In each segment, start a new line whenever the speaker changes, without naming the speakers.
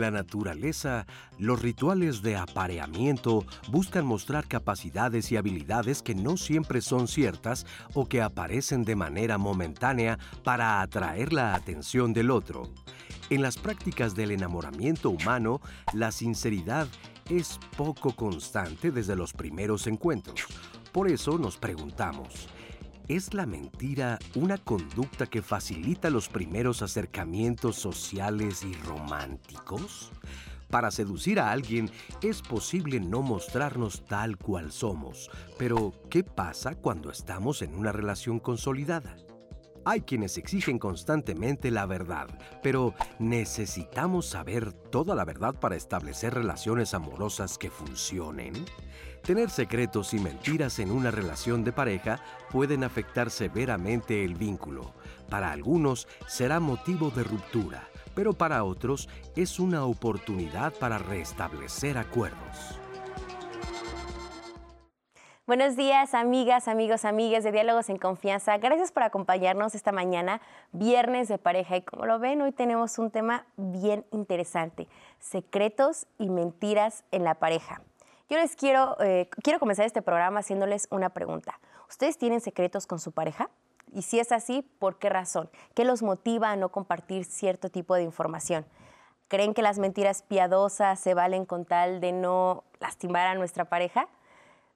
La naturaleza, los rituales de apareamiento buscan mostrar capacidades y habilidades que no siempre son ciertas o que aparecen de manera momentánea para atraer la atención del otro. En las prácticas del enamoramiento humano, la sinceridad es poco constante desde los primeros encuentros. Por eso nos preguntamos, ¿Es la mentira una conducta que facilita los primeros acercamientos sociales y románticos? Para seducir a alguien es posible no mostrarnos tal cual somos, pero ¿qué pasa cuando estamos en una relación consolidada? Hay quienes exigen constantemente la verdad, pero ¿necesitamos saber toda la verdad para establecer relaciones amorosas que funcionen? Tener secretos y mentiras en una relación de pareja pueden afectar severamente el vínculo. Para algunos será motivo de ruptura, pero para otros es una oportunidad para restablecer acuerdos.
Buenos días, amigas, amigos, amigas de Diálogos en Confianza. Gracias por acompañarnos esta mañana, viernes de pareja. Y como lo ven, hoy tenemos un tema bien interesante, secretos y mentiras en la pareja. Yo les quiero, eh, quiero comenzar este programa haciéndoles una pregunta. ¿Ustedes tienen secretos con su pareja? Y si es así, ¿por qué razón? ¿Qué los motiva a no compartir cierto tipo de información? ¿Creen que las mentiras piadosas se valen con tal de no lastimar a nuestra pareja?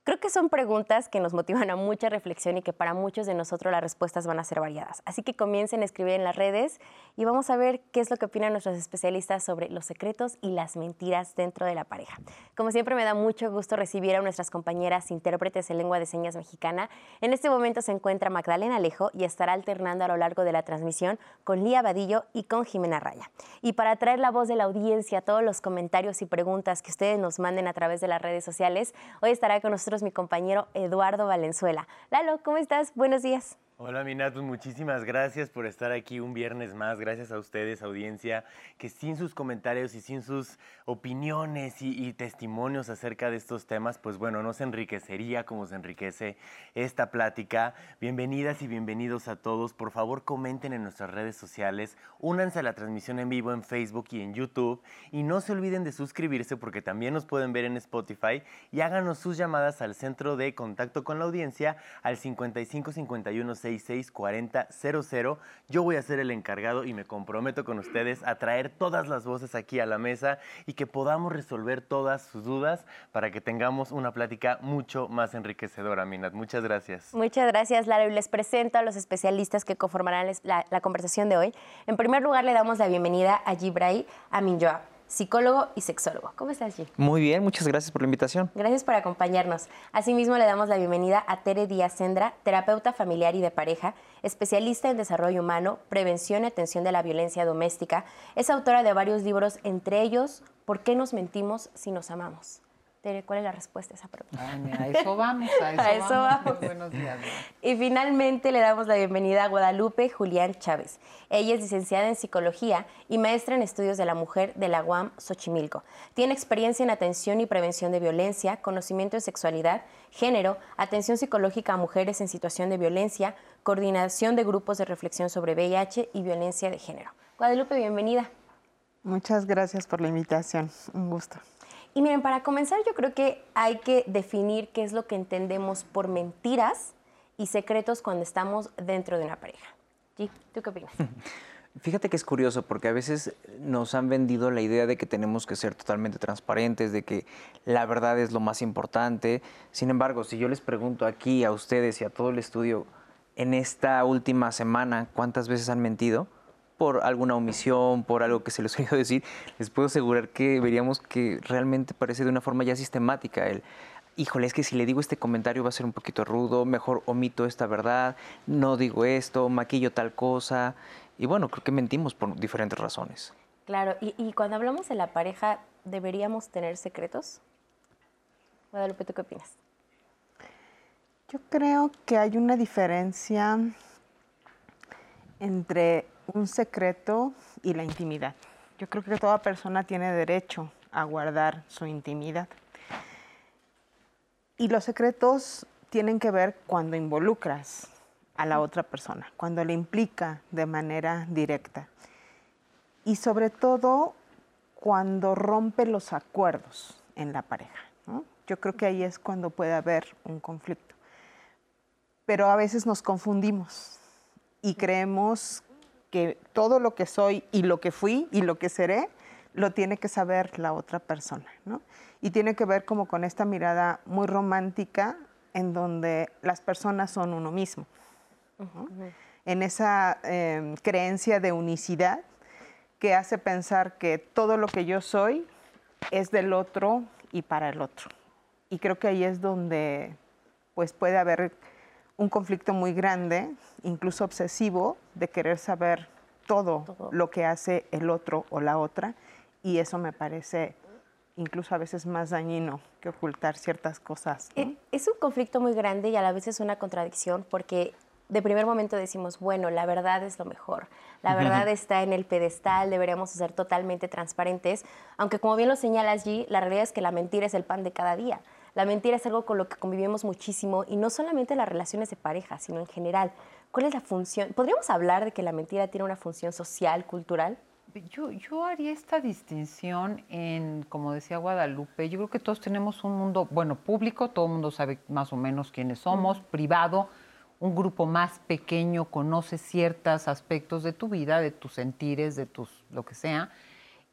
Creo que son preguntas que nos motivan a mucha reflexión y que para muchos de nosotros las respuestas van a ser variadas. Así que comiencen a escribir en las redes y vamos a ver qué es lo que opinan nuestros especialistas sobre los secretos y las mentiras dentro de la pareja. Como siempre me da mucho gusto recibir a nuestras compañeras intérpretes en lengua de señas mexicana. En este momento se encuentra Magdalena Alejo y estará alternando a lo largo de la transmisión con Lía Vadillo y con Jimena Raya. Y para traer la voz de la audiencia, todos los comentarios y preguntas que ustedes nos manden a través de las redes sociales, hoy estará con nosotros mi compañero Eduardo Valenzuela. Lalo, ¿cómo estás? Buenos días.
Hola Minatus, muchísimas gracias por estar aquí un viernes más. Gracias a ustedes, audiencia, que sin sus comentarios y sin sus opiniones y, testimonios acerca de estos temas, pues bueno, no se enriquecería como se enriquece esta plática. Bienvenidas y bienvenidos a todos. Por favor, comenten en nuestras redes sociales, únanse a la transmisión en vivo en Facebook y en YouTube y no se olviden de suscribirse porque también nos pueden ver en Spotify y háganos sus llamadas al centro de contacto con la audiencia al 5551 664000. Yo voy a ser el encargado y me comprometo con ustedes a traer todas las voces aquí a la mesa y que podamos resolver todas sus dudas para que tengamos una plática mucho más enriquecedora, Minat. Muchas gracias.
Muchas gracias, Lara. Y les presento a los especialistas que conformarán la, conversación de hoy. En primer lugar, le damos la bienvenida a Gibray Aminjoa psicólogo y sexólogo. ¿Cómo estás, G?
Muy bien, muchas gracias por la invitación.
Gracias por acompañarnos. Asimismo, le damos la bienvenida a Tere Díaz Sendra, terapeuta familiar y de pareja, especialista en desarrollo humano, prevención y atención de la violencia doméstica. Es autora de varios libros, entre ellos, ¿Por qué nos mentimos si nos amamos? ¿Cuál es la respuesta a esa pregunta?
a eso vamos, a eso, vamos. Buenos días.
Y finalmente le damos la bienvenida a Guadalupe Julián Chávez. Ella es licenciada en psicología y maestra en estudios de la mujer de la UAM Xochimilco. Tiene experiencia en atención y prevención de violencia, conocimiento en sexualidad, género, atención psicológica a mujeres en situación de violencia, coordinación de grupos de reflexión sobre VIH y violencia de género. Guadalupe, bienvenida.
Muchas gracias por la invitación. Un gusto.
Y miren, para comenzar yo creo que hay que definir qué es lo que entendemos por mentiras y secretos cuando estamos dentro de una pareja. ¿tú qué opinas?
Fíjate que es curioso porque a veces nos han vendido la idea de que tenemos que ser totalmente transparentes, de que la verdad es lo más importante. Sin embargo, si yo les pregunto aquí a ustedes y a todo el estudio, en esta última semana, ¿cuántas veces han mentido? Por alguna omisión, por algo que se les olvidó decir, les puedo asegurar que veríamos que realmente parece de una forma ya sistemática el, híjole, es que si le digo este comentario va a ser un poquito rudo, mejor omito esta verdad, no digo esto, maquillo tal cosa. Y bueno, creo que mentimos por diferentes razones.
Claro, y, y cuando hablamos de la pareja, ¿deberíamos tener secretos? Guadalupe, ¿tú qué opinas?
Yo creo que hay una diferencia entre un secreto y la intimidad. Yo creo que toda persona tiene derecho a guardar su intimidad. Y los secretos tienen que ver cuando involucras a la otra persona, cuando le implica de manera directa. Y sobre todo cuando rompe los acuerdos en la pareja. Yo creo que ahí es cuando puede haber un conflicto. Pero a veces nos confundimos y creemos que todo lo que soy y lo que fui y lo que seré lo tiene que saber la otra persona, Y tiene que ver como con esta mirada muy romántica en donde las personas son uno mismo. En esa em, creencia de unicidad que hace pensar que todo lo que yo soy es del otro y para el otro. Y creo que ahí es donde pues puede haber un conflicto muy grande, incluso obsesivo, de querer saber todo, lo que hace el otro o la otra. Y eso me parece incluso a veces más dañino que ocultar ciertas cosas.
Eh, es un conflicto muy grande y a la vez es una contradicción porque de primer momento decimos, bueno, la verdad es lo mejor, la verdad está en el pedestal, deberíamos ser totalmente transparentes, aunque como bien lo señalas allí, la realidad es que la mentira es el pan de cada día. La mentira es algo con lo que convivimos muchísimo y no solamente en las relaciones de pareja, sino en general. ¿Cuál es la función? ¿Podríamos hablar de que la mentira tiene una función social, cultural?
Yo, yo haría esta distinción en, como decía Guadalupe, yo creo que todos tenemos un mundo, bueno, público, todo el mundo sabe más o menos quiénes somos, privado, un grupo más pequeño conoce ciertos aspectos de tu vida, de tus sentires, de tus lo que sea.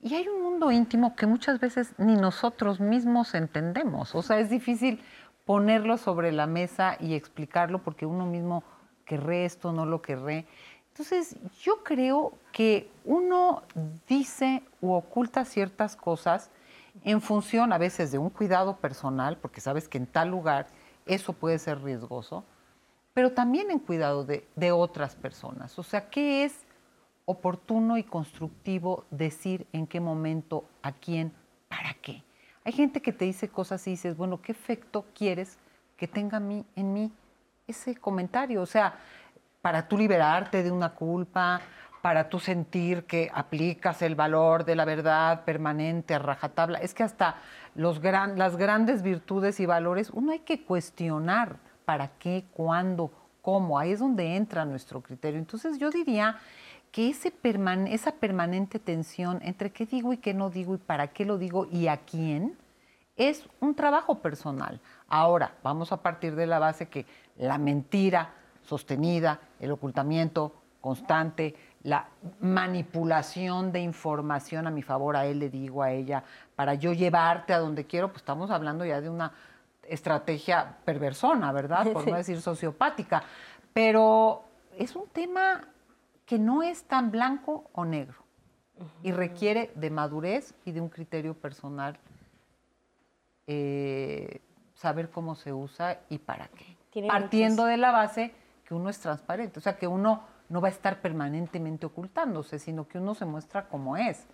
Y hay un mundo íntimo que muchas veces ni nosotros mismos entendemos. O sea, es difícil ponerlo sobre la mesa y explicarlo porque uno mismo querré esto, no lo querré. Entonces, yo creo que uno dice u oculta ciertas cosas en función a veces de un cuidado personal, porque sabes que en tal lugar eso puede ser riesgoso, pero también en cuidado de, otras personas. O sea, ¿qué es oportuno y constructivo decir en qué momento, a quién, para qué? Hay gente que te dice cosas y dices, bueno, ¿qué efecto quieres que tenga en mí ese comentario? O sea, para tú liberarte de una culpa, para tú sentir que aplicas el valor de la verdad permanente a rajatabla. Es que hasta los las grandes virtudes y valores uno hay que cuestionar para qué, cuándo, cómo. Ahí es donde entra nuestro criterio. Entonces yo diría que ese esa permanente tensión entre qué digo y qué no digo y para qué lo digo y a quién es un trabajo personal. Ahora, vamos a partir de la base que la mentira sostenida, el ocultamiento constante, la manipulación de información a mi favor, a él le digo, a ella, para yo llevarte a donde quiero, pues estamos hablando ya de una estrategia perversona, ¿verdad? Por no decir sociopática. Pero es un tema que no es tan blanco o negro y requiere de madurez y de un criterio personal, eh, saber cómo se usa y para qué. Partiendo de la base que uno es transparente, o sea, que uno no va a estar permanentemente ocultándose, sino que uno se muestra como es.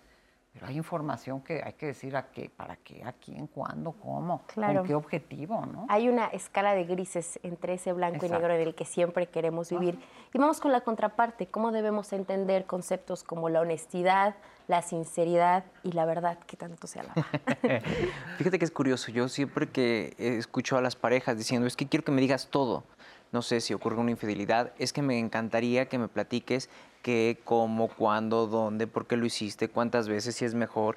Pero hay información que hay que decir a qué, para qué, a quién, cuándo, cómo, con qué objetivo, ¿no?
Hay una escala de grises entre ese blanco y negro en el que siempre queremos vivir. Y vamos con la contraparte, cómo debemos entender conceptos como la honestidad, la sinceridad y la verdad, que tanto se alaba.
Fíjate que es curioso, yo siempre que escucho a las parejas diciendo, es que quiero que me digas todo, no sé si ocurre una infidelidad, es que me encantaría que me platiques qué, cómo, cuándo, dónde, por qué lo hiciste, cuántas veces, si es mejor.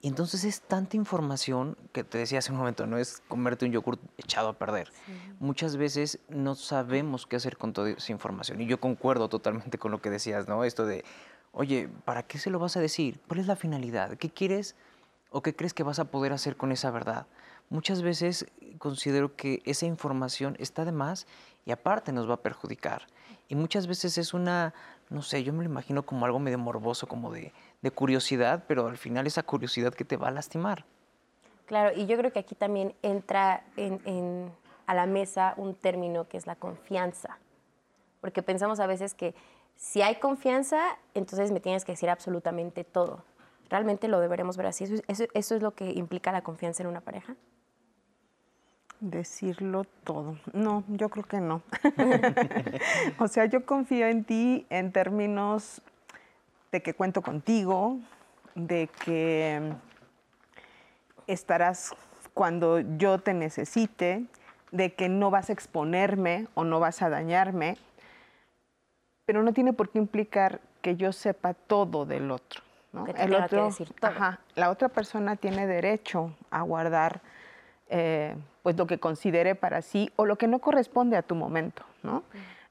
Y entonces es tanta información que te decía hace un momento, no es comerte un yogur echado a perder. Muchas veces no sabemos qué hacer con toda esa información. Y yo concuerdo totalmente con lo que decías, ¿no? Esto de, oye, ¿para qué se lo vas a decir? ¿Cuál es la finalidad? ¿Qué quieres o qué crees que vas a poder hacer con esa verdad? Muchas veces considero que esa información está de más y aparte nos va a perjudicar. Y muchas veces es una no sé, yo me lo imagino como algo medio morboso, como de, curiosidad, pero al final esa curiosidad que te va a lastimar.
Claro, y yo creo que aquí también entra a la mesa un término que es la confianza, porque pensamos a veces que si hay confianza, entonces me tienes que decir absolutamente todo. ¿Realmente lo deberemos ver así? eso es lo que implica la confianza en una pareja?
Decirlo todo. No, yo creo que no. o sea, yo confío en ti en términos de que cuento contigo, de que estarás cuando yo te necesite, de que no vas a exponerme o no vas a dañarme, pero no tiene por qué implicar que yo sepa todo del otro. ¿no?
Que te tenga que decir todo.
Ajá, la otra persona tiene derecho a guardar eh, pues lo que considere para sí o lo que no corresponde a tu momento, ¿no?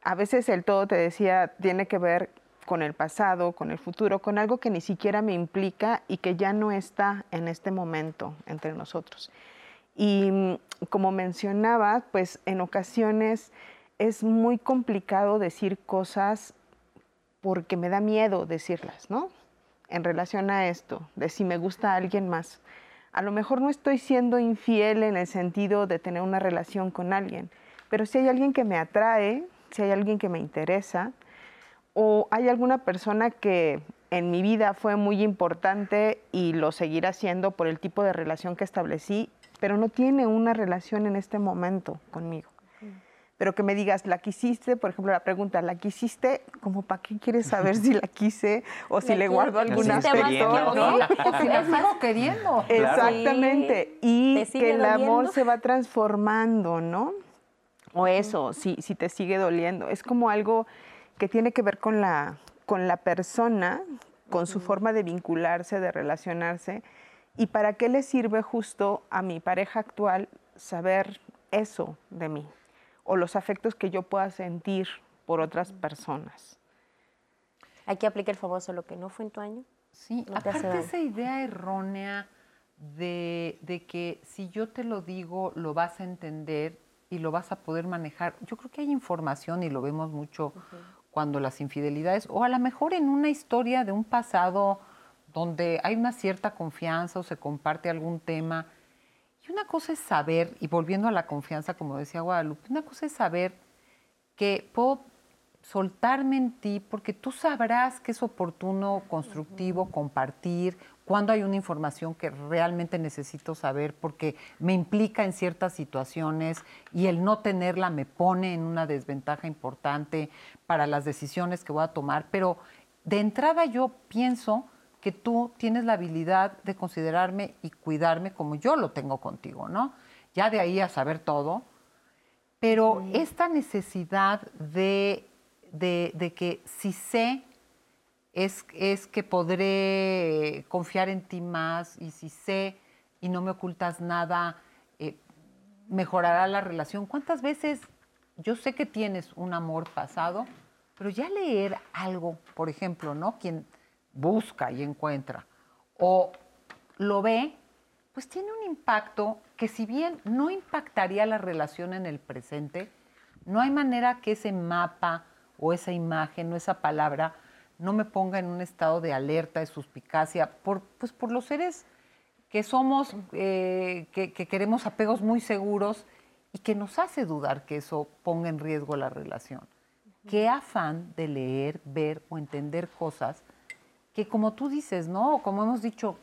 A veces el todo, te decía, tiene que ver con el pasado, con el futuro, con algo que ni siquiera me implica y que ya no está en este momento entre nosotros. Y mm, como mencionaba, pues en ocasiones es muy complicado decir cosas porque me da miedo decirlas, ¿no? En relación a esto, de si me gusta a alguien más. A lo mejor no estoy siendo infiel en el sentido de tener una relación con alguien, pero si hay alguien que me atrae, si hay alguien que me interesa, o hay alguna persona que en mi vida fue muy importante y lo seguirá siendo por el tipo de relación que establecí, pero no tiene una relación en este momento conmigo. Pero que me digas, ¿la quisiste? Por ejemplo, la pregunta, ¿la quisiste? Como, ¿para qué quieres saber si la quise o si le guardo algún aspecto? ¿no?
O si la sigo queriendo.
Exactamente. Y
¿Te sigue
que el amor se va transformando, ¿no? O eso, si, si te sigue doliendo. Es como algo que tiene que ver con la, con la persona, con su forma de vincularse, de relacionarse. ¿Y para qué le sirve justo a mi pareja actual saber eso de mí? O los afectos que yo pueda sentir por otras personas.
Aquí aplica el famoso lo que no fue en tu año.
Sí,
No
aparte esa idea errónea de, de que si yo te lo digo, lo vas a entender y lo vas a poder manejar. Yo creo que hay información y lo vemos mucho cuando las infidelidades, o a lo mejor en una historia de un pasado donde hay una cierta confianza o se comparte algún tema. Y una cosa es saber, y volviendo a la confianza, como decía Guadalupe, una cosa es saber que puedo soltarme en ti porque tú sabrás que es oportuno, constructivo, compartir, cuando hay una información que realmente necesito saber porque me implica en ciertas situaciones y el no tenerla me pone en una desventaja importante para las decisiones que voy a tomar. Pero de entrada yo pienso que tú tienes la habilidad de considerarme y cuidarme como yo lo tengo contigo, ¿no? Ya de ahí a saber todo, pero esta necesidad de, de- de que si sé, es, es que podré confiar en ti más y si sé y no me ocultas nada, eh, mejorará la relación. ¿Cuántas veces yo sé que tienes un amor pasado, pero ya leer algo, por ejemplo, ¿no? Quien busca y encuentra o lo ve, pues tiene un impacto que si bien no impactaría la relación en el presente, no hay manera que ese mapa o esa imagen o esa palabra no me ponga en un estado de alerta, de suspicacia, por, pues por los seres que somos, eh, que, que queremos apegos muy seguros y que nos hace dudar que eso ponga en riesgo la relación. Qué afán de leer, ver o entender cosas que como tú dices, ¿no? Como hemos dicho,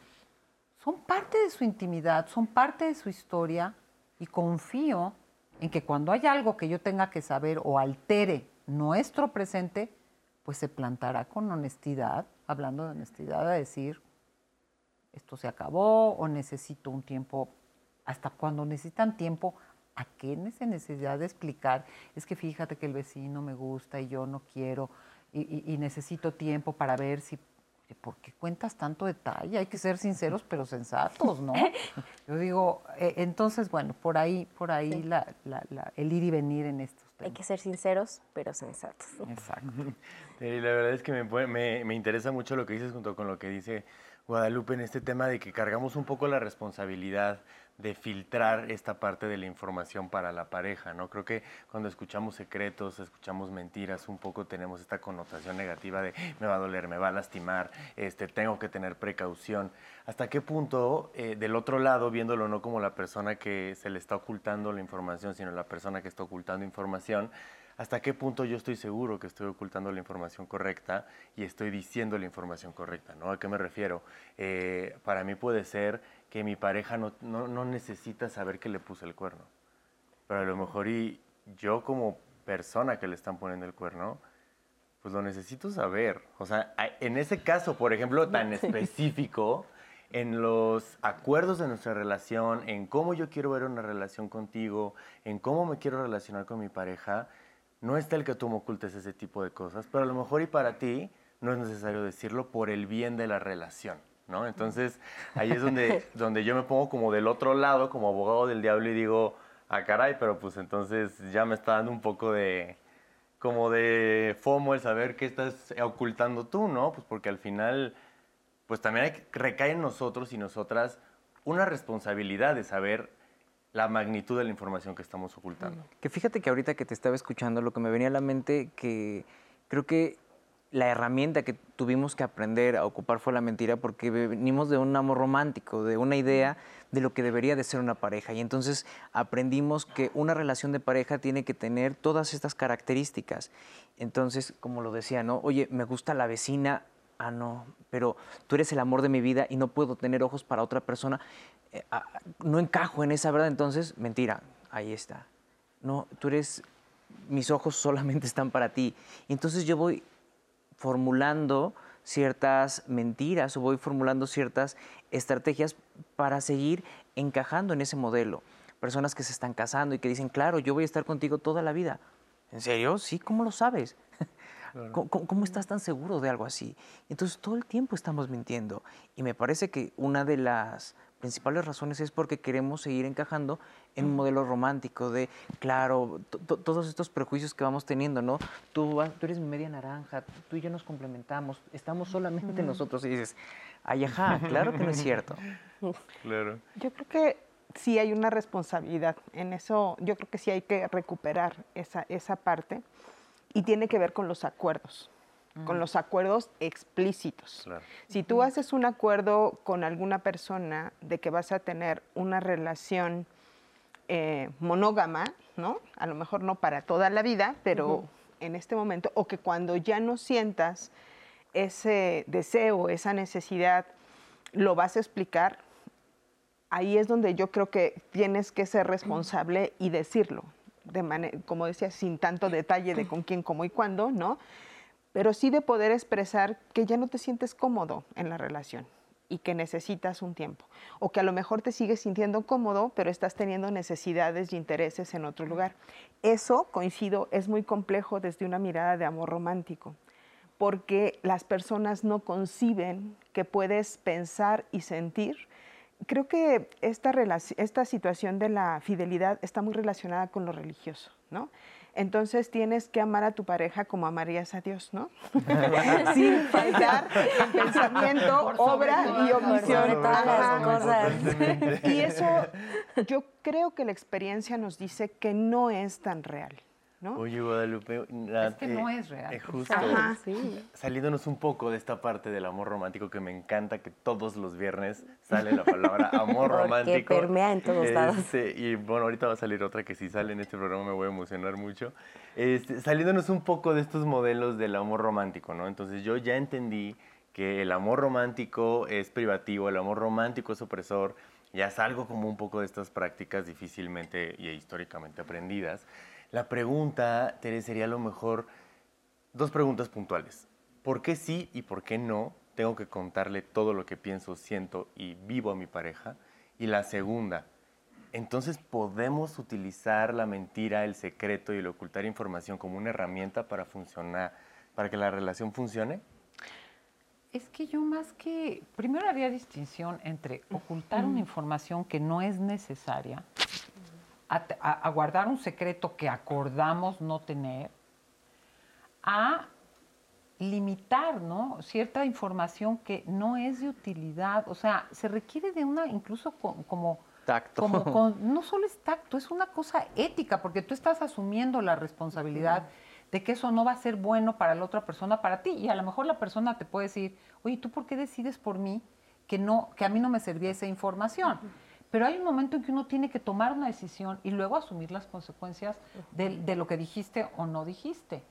son parte de su intimidad, son parte de su historia y confío en que cuando haya algo que yo tenga que saber o altere nuestro presente, pues se plantará con honestidad, hablando de honestidad, a decir, esto se acabó o necesito un tiempo, hasta cuando necesitan tiempo, ¿a qué necesidad de explicar? Es que fíjate que el vecino me gusta y yo no quiero y necesito tiempo para ver si... ¿Por qué cuentas tanto detalle? Hay que ser sinceros pero sensatos, ¿no? Yo digo, eh, entonces, bueno, por ahí, por ahí la- la- la- el ir y venir en estos
Hay
temas.
que ser sinceros, pero sensatos.
Exacto.
Eh, la verdad es que me, me, me interesa mucho lo que dices junto con lo que dice Guadalupe en este tema de que cargamos un poco la responsabilidad de filtrar esta parte de la información para la pareja, ¿no? Creo que cuando escuchamos secretos, escuchamos mentiras, un poco tenemos esta connotación negativa de me va a doler, me va a lastimar, este, tengo que tener precaución. ¿Hasta qué punto, eh, del otro lado, viéndolo no como la persona que se le está ocultando la información, sino la persona que está ocultando información, hasta qué punto yo estoy seguro que estoy ocultando la información correcta y estoy diciendo la información correcta, ¿no? ¿A qué me refiero? Eh, para mí puede ser que mi pareja no, no, no necesita saber que le puse el cuerno, pero a lo mejor y yo como persona que le están poniendo el cuerno, pues lo necesito saber. O sea, en ese caso, por ejemplo, tan específico, en los acuerdos de nuestra relación, en cómo yo quiero ver una relación contigo, en cómo me quiero relacionar con mi pareja, no está el que tú me ocultes ese tipo de cosas, pero a lo mejor y para ti no es necesario decirlo por el bien de la relación. ¿No? Entonces, ahí es donde, donde yo me pongo como del otro lado, como abogado del diablo, y digo, ah, caray, pero pues entonces ya me está dando un poco de, como de FOMO el saber qué estás ocultando tú, ¿no? Pues porque al final, pues también hay recae en nosotros y nosotras una responsabilidad de saber la magnitud de la información que estamos ocultando.
Que fíjate que ahorita que te estaba escuchando, lo que me venía a la mente, que creo que la herramienta que tuvimos que aprender a ocupar fue la mentira porque venimos de un amor romántico, de una idea de lo que debería de ser una pareja. Y entonces aprendimos que una relación de pareja tiene que tener todas estas características. Entonces, como lo decía, ¿no? Oye, me gusta la vecina, ah, no, pero tú eres el amor de mi vida y no puedo tener ojos para otra persona. Eh, ah, no encajo en esa verdad, entonces, mentira, ahí está. No, tú eres, mis ojos solamente están para ti. Entonces yo voy formulando ciertas mentiras o voy formulando ciertas estrategias para seguir encajando en ese modelo. Personas que se están casando y que dicen, claro, yo voy a estar contigo toda la vida. ¿En serio? Sí, ¿cómo lo sabes? ¿Cómo, estás tan seguro de algo así? Entonces todo el tiempo estamos mintiendo. Y me parece que una de las principales razones es porque queremos seguir encajando en un modelo romántico de, claro, todos estos prejuicios que vamos teniendo, ¿no? Tú, tú eres mi media naranja, tú y yo nos complementamos, estamos solamente nosotros y dices, ay, ajá, claro que no es cierto.
Claro.
Yo creo que sí hay una responsabilidad en eso, yo creo que sí hay que recuperar esa, esa parte y tiene que ver con los acuerdos con los acuerdos explícitos. Si tú haces un acuerdo con alguna persona de que vas a tener una relación eh, monógama, ¿no? A lo mejor no para toda la vida, pero en este momento, o que cuando ya no sientas ese deseo, esa necesidad, lo vas a explicar, ahí es donde yo creo que tienes que ser responsable y decirlo, de manera, como decía, sin tanto detalle de con quién, cómo y cuándo, ¿no? Pero sí de poder expresar que ya no te sientes cómodo en la relación y que necesitas un tiempo. O que a lo mejor te sigues sintiendo cómodo, pero estás teniendo necesidades y intereses en otro lugar. Eso, coincido, es muy complejo desde una mirada de amor romántico, porque las personas no conciben que puedes pensar y sentir. Creo que esta, esta situación de la fidelidad está muy relacionada con lo religioso, ¿no? Entonces tienes que amar a tu pareja como amarías a Dios, ¿no? Sin faltar en pensamiento, obra y omisión. Y eso, yo creo que la experiencia nos dice que no es tan real.
Oye, Guadalupe,
es que no es real.
Es justo saliéndonos un poco de esta parte del amor romántico que me encanta que todos los viernes sale la palabra amor romántico.
Que permea en todos lados.
Este, y bueno, ahorita va a salir otra que si sale en este programa me voy a emocionar mucho. Este, saliéndonos un poco de estos modelos del amor romántico, ¿no? Entonces yo ya entendí que el amor romántico es privativo, el amor romántico es opresor, ya salgo como un poco de estas prácticas difícilmente y históricamente aprendidas. La pregunta, Teresa, sería a lo mejor dos preguntas puntuales. ¿Por qué sí y por qué no tengo que contarle todo lo que pienso, siento y vivo a mi pareja? Y la segunda, entonces podemos utilizar la mentira, el secreto y el ocultar información como una herramienta para funcionar, para que la relación funcione?
Es que yo más que, primero haría distinción entre ocultar una información que no es necesaria a, guardar un secreto que acordamos no tener, a limitar ¿no? cierta información que no es de utilidad. O sea, se requiere de una, incluso como...
Tacto.
no solo es tacto, es una cosa ética, porque tú estás asumiendo la responsabilidad de que eso no va a ser bueno para la otra persona, para ti. Y a lo mejor la persona te puede decir, oye, ¿tú por qué decides por mí que, no, que a mí no me servía esa información? Pero hay un momento en que uno tiene que tomar una decisión y luego asumir las consecuencias de, lo que dijiste o no dijiste.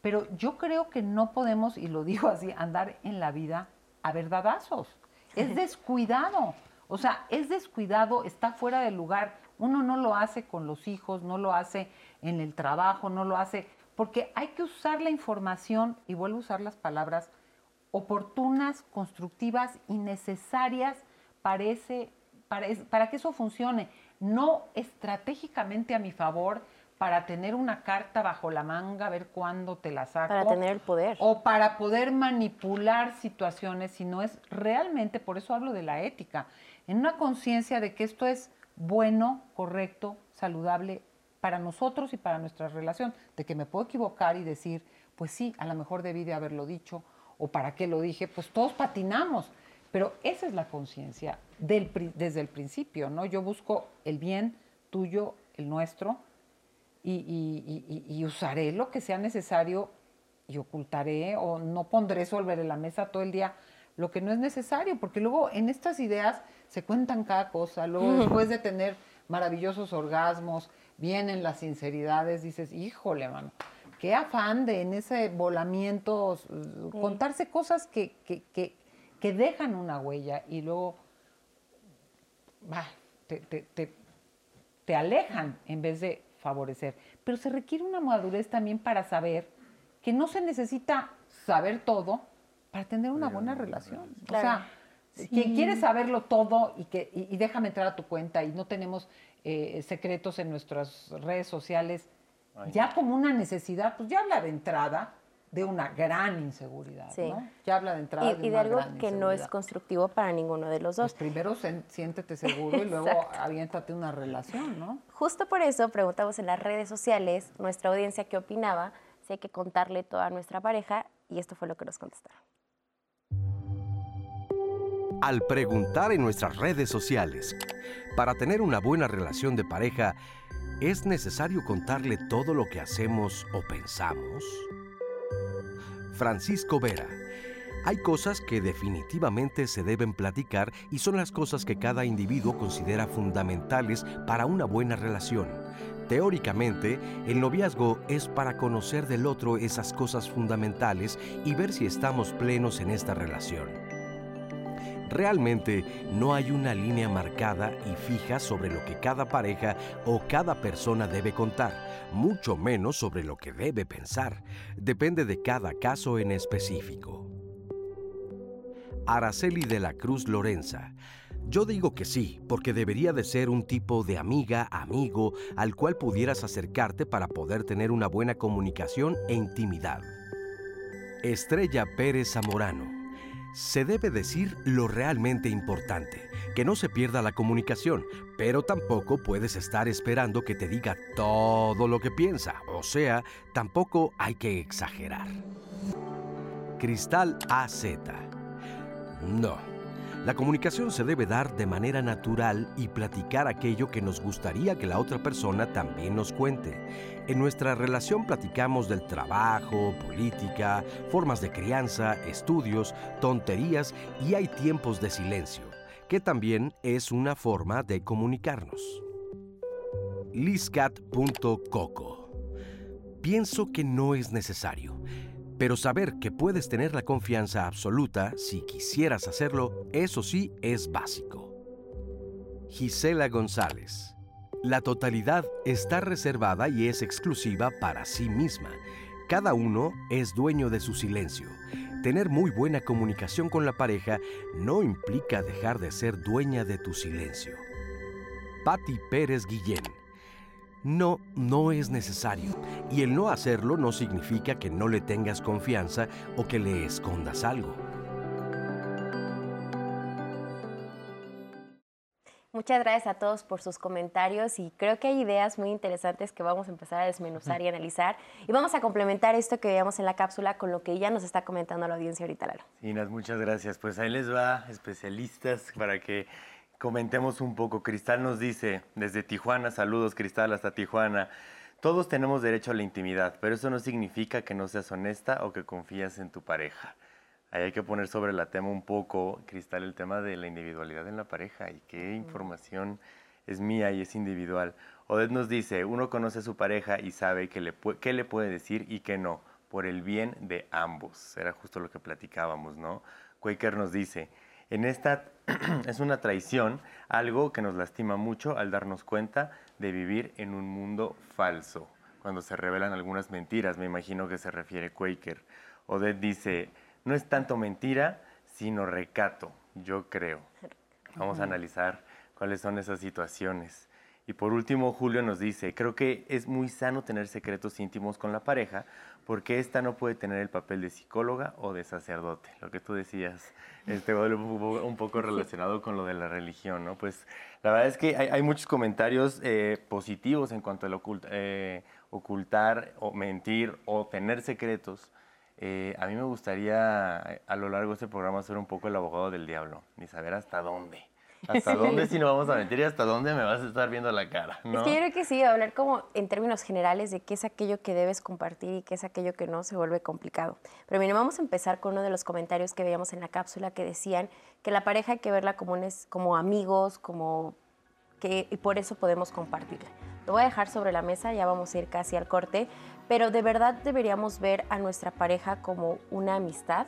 Pero yo creo que no podemos, y lo digo así, andar en la vida a verdadazos. Es descuidado. O sea, es descuidado, está fuera del lugar. Uno no lo hace con los hijos, no lo hace en el trabajo, no lo hace, porque hay que usar la información, y vuelvo a usar las palabras, oportunas, constructivas y necesarias para ese para, que eso funcione, no estratégicamente a mi favor para tener una carta bajo la manga, a ver cuándo te la saco.
Para tener el poder.
O para poder manipular situaciones, si no es realmente, por eso hablo de la ética, en una conciencia de que esto es bueno, correcto, saludable para nosotros y para nuestra relación, de que me puedo equivocar y decir, pues sí, a lo mejor debí de haberlo dicho, o para qué lo dije, pues todos patinamos, pero esa es la conciencia desde el principio, ¿no? Yo busco el bien tuyo, el nuestro, y, usaré lo que sea necesario y ocultaré o no pondré sobre la mesa todo el día lo que no es necesario, porque luego en estas ideas se cuentan cada cosa, luego después de tener maravillosos orgasmos, vienen las sinceridades, dices, híjole, mano, qué afán de en ese volamiento contarse cosas que, que, dejan una huella y luego te, te alejan en vez de favorecer. Pero se requiere una madurez también para saber que no se necesita saber todo para tener una buena relación. O sea, quien quiere saberlo todo y, que, y, déjame entrar a tu cuenta y no tenemos eh, secretos en nuestras redes sociales, ya como una necesidad, pues ya habla de entrada de una gran inseguridad, ¿no? Ya habla de entrada
y, de, algo que no es constructivo para ninguno de los dos.
Pues primero siéntete seguro y luego aviéntate una relación, ¿no?
Justo por eso preguntamos en las redes sociales nuestra audiencia qué opinaba, si hay que contarle toda a nuestra pareja y esto fue lo que nos contestaron.
Al preguntar en nuestras redes sociales, para tener una buena relación de pareja, ¿es necesario contarle todo lo que hacemos o pensamos? Francisco Vera. Hay cosas que definitivamente se deben platicar y son las cosas que cada individuo considera fundamentales para una buena relación. Teóricamente, el noviazgo es para conocer del otro esas cosas fundamentales y ver si estamos plenos en esta relación. Realmente no hay una línea marcada y fija sobre lo que cada pareja o cada persona debe contar, mucho menos sobre lo que debe pensar. Depende de cada caso en específico. Araceli de la Cruz Lorenza. Yo digo que sí, porque debería de ser un tipo de amiga, amigo, al cual pudieras acercarte para poder tener una buena comunicación e intimidad. Estrella Pérez Zamorano se debe decir lo realmente importante, que no se pierda la comunicación, pero tampoco puedes estar esperando que te diga todo lo que piensa, o sea, tampoco hay que exagerar. Cristal AZ. No, la comunicación se debe dar de manera natural y platicar aquello que nos gustaría que la otra persona también nos cuente. En nuestra relación platicamos del trabajo, política, formas de crianza, estudios, tonterías y hay tiempos de silencio, que también es una forma de comunicarnos. Liscat.coco Pienso que no es necesario pero saber que puedes tener la confianza absoluta si quisieras hacerlo, eso sí es básico. Gisela González. La totalidad está reservada y es exclusiva para sí misma. Cada uno es dueño de su silencio. Tener muy buena comunicación con la pareja no implica dejar de ser dueña de tu silencio. Patti Pérez Guillén. No, no es necesario. Y el no hacerlo no significa que no le tengas confianza o que le escondas algo.
Muchas gracias a todos por sus comentarios y creo que hay ideas muy interesantes que vamos a empezar a desmenuzar y analizar. Y vamos a complementar esto que veíamos en la cápsula con lo que ya nos está comentando la audiencia ahorita, Lalo.
Inas, muchas gracias. Pues ahí les va, especialistas, para que comentemos un poco. Cristal nos dice, desde Tijuana, saludos Cristal hasta Tijuana, todos tenemos derecho a la intimidad, pero eso no significa que no seas honesta o que confías en tu pareja. Ahí hay que poner sobre la tema un poco, Cristal, el tema de la individualidad en la pareja y qué información es mía y es individual. Odette nos dice, uno conoce a su pareja y sabe qué le, qué le puede decir y qué no, por el bien de ambos. Era justo lo que platicábamos, ¿no? Quaker nos dice, en esta es una traición, algo que nos lastima mucho al darnos cuenta de vivir en un mundo falso. Cuando se revelan algunas mentiras, me imagino que se refiere Quaker. Odette dice, no es tanto mentira, sino recato, yo creo. Vamos a analizar cuáles son esas situaciones. Y por último, Julio nos dice, creo que es muy sano tener secretos íntimos con la pareja porque esta no puede tener el papel de psicóloga o de sacerdote. Lo que tú decías, este, un poco relacionado con lo de la religión, ¿no? Pues la verdad es que hay, muchos comentarios eh, positivos en cuanto al eh, ocultar o mentir o tener secretos. Eh, a mí me gustaría a lo largo de este programa ser un poco el abogado del diablo y saber hasta dónde. ¿Hasta dónde si no vamos a mentir y hasta dónde me vas a estar viendo la cara?
¿no? Es que yo creo que sí, hablar como en términos generales de qué es aquello que debes compartir y qué es aquello que no se vuelve complicado. Pero miren, vamos a empezar con uno de los comentarios que veíamos en la cápsula que decían que la pareja hay que verla como, como amigos, como que y por eso podemos compartirla. Lo voy a dejar sobre la mesa, ya vamos a ir casi al corte, pero de verdad deberíamos ver a nuestra pareja como una amistad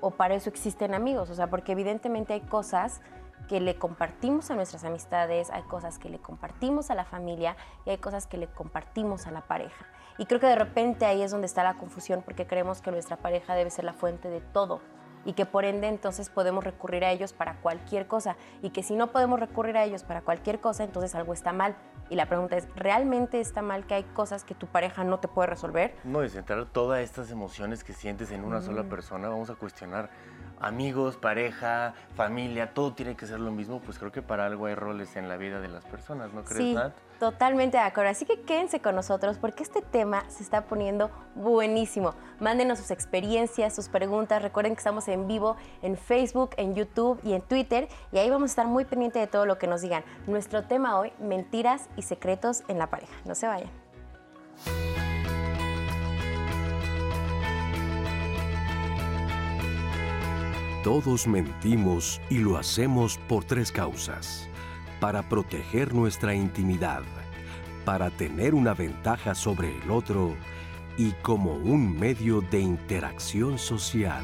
o para eso existen amigos, o sea, porque evidentemente hay cosas que le compartimos a nuestras amistades, hay cosas que le compartimos a la familia y hay cosas que le compartimos a la pareja. Y creo que de repente ahí es donde está la confusión porque creemos que nuestra pareja debe ser la fuente de todo y que por ende entonces podemos recurrir a ellos para cualquier cosa y que si no podemos recurrir a ellos para cualquier cosa, entonces algo está mal. Y la pregunta es, ¿realmente está mal que hay cosas que tu pareja no te puede resolver?
No, y centrar todas estas emociones que sientes en una sola persona, vamos a cuestionar amigos, pareja, familia, todo tiene que ser lo mismo, pues creo que para algo hay roles en la vida de las personas, ¿no crees,
sí, Totalmente de acuerdo. Así que quédense con nosotros porque este tema se está poniendo buenísimo. Mándenos sus experiencias, sus preguntas. Recuerden que estamos en vivo en Facebook, en YouTube y en Twitter y ahí vamos a estar muy pendientes de todo lo que nos digan. Nuestro tema hoy, mentiras y secretos en la pareja. No se vayan.
Todos mentimos y lo hacemos por tres causas. Para proteger nuestra intimidad, para tener una ventaja sobre el otro y como un medio de interacción social.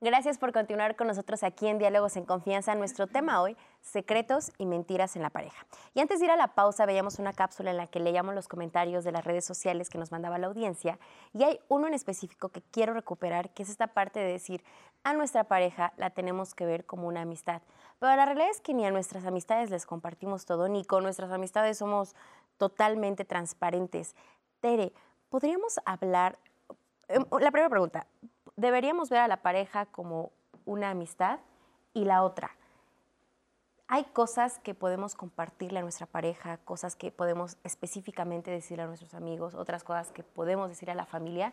Gracias por continuar con nosotros aquí en Diálogos en Confianza. Nuestro tema hoy, secretos y mentiras en la pareja. Y antes de ir a la pausa, veíamos una cápsula en la que leíamos los comentarios de las redes sociales que nos mandaba la audiencia. Y hay uno en específico que quiero recuperar, que es esta parte de decir, a nuestra pareja la tenemos que ver como una amistad. Pero la realidad es que ni a nuestras amistades les compartimos todo, ni con nuestras amistades somos totalmente transparentes. Tere, ¿podríamos hablar? Em, la primera pregunta, deberíamos ver a la pareja como una amistad y la otra. Hay cosas que podemos compartirle a nuestra pareja, cosas que podemos específicamente decirle a nuestros amigos, otras cosas que podemos decir a la familia,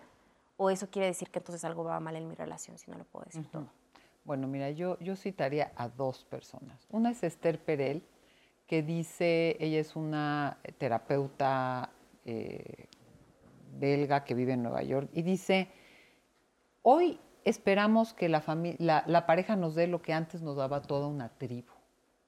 o eso quiere decir que entonces algo va mal en mi relación si no lo puedo decir todo.
Bueno, mira, yo, yo citaría a dos personas. Una es Esther Perel, que dice, ella es una terapeuta eh, belga que vive en Nueva York, y dice, Hoy esperamos que la, la, pareja nos dé lo que antes nos daba toda una tribu.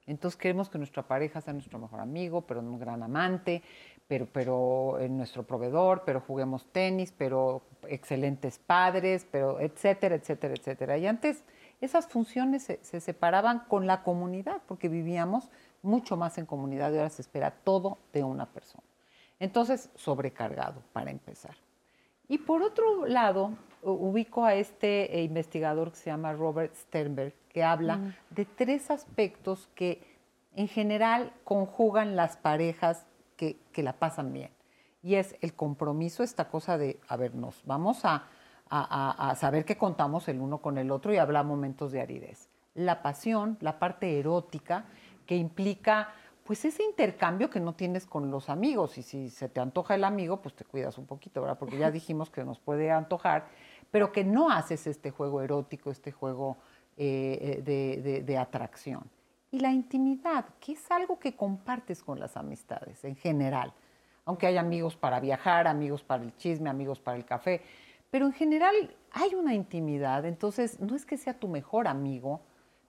Entonces queremos que nuestra pareja sea nuestro mejor amigo, pero un gran amante, pero, pero nuestro proveedor, pero juguemos tenis, pero excelentes padres, pero etcétera, etcétera, etcétera. Y antes esas funciones se, separaban con la comunidad, porque vivíamos mucho más en comunidad y ahora se espera todo de una persona. Entonces, sobrecargado, para empezar. Y por otro lado, ubico a este eh, investigador que se llama Robert Sternberg, que habla mm. de tres aspectos que en general conjugan las parejas que, la pasan bien. Y es el compromiso, esta cosa de, a ver, nos vamos a, a, saber que contamos el uno con el otro y habla momentos de aridez. La pasión, la parte erótica, que implica pues ese intercambio que no tienes con los amigos. Y si se te antoja el amigo, pues te cuidas un poquito, ¿verdad? Porque ya dijimos que nos puede antojar pero que no haces este juego erótico, este juego eh, eh, de, atracción. Y la intimidad, que es algo que compartes con las amistades en general, aunque hay amigos para viajar, amigos para el chisme, amigos para el café, pero en general hay una intimidad, entonces no es que sea tu mejor amigo,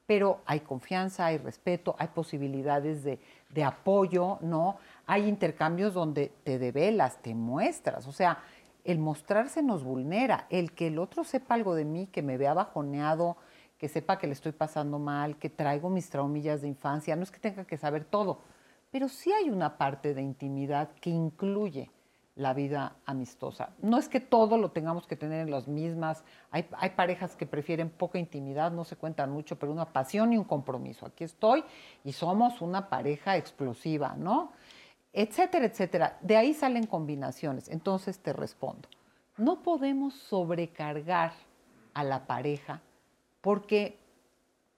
pero hay confianza, hay respeto, hay posibilidades de, de apoyo, ¿no? Hay intercambios donde te develas, te muestras, o sea, el mostrarse nos vulnera, el que el otro sepa algo de mí, que me vea bajoneado, que sepa que le estoy pasando mal, que traigo mis traumillas de infancia, no es que tenga que saber todo, pero sí hay una parte de intimidad que incluye la vida amistosa. No es que todo lo tengamos que tener en las mismas. Hay, hay, parejas que prefieren poca intimidad, no se cuentan mucho, pero una pasión y un compromiso. Aquí estoy y somos una pareja explosiva, ¿no? Etcétera, etcétera. De ahí salen combinaciones. Entonces te respondo. No podemos sobrecargar a la pareja porque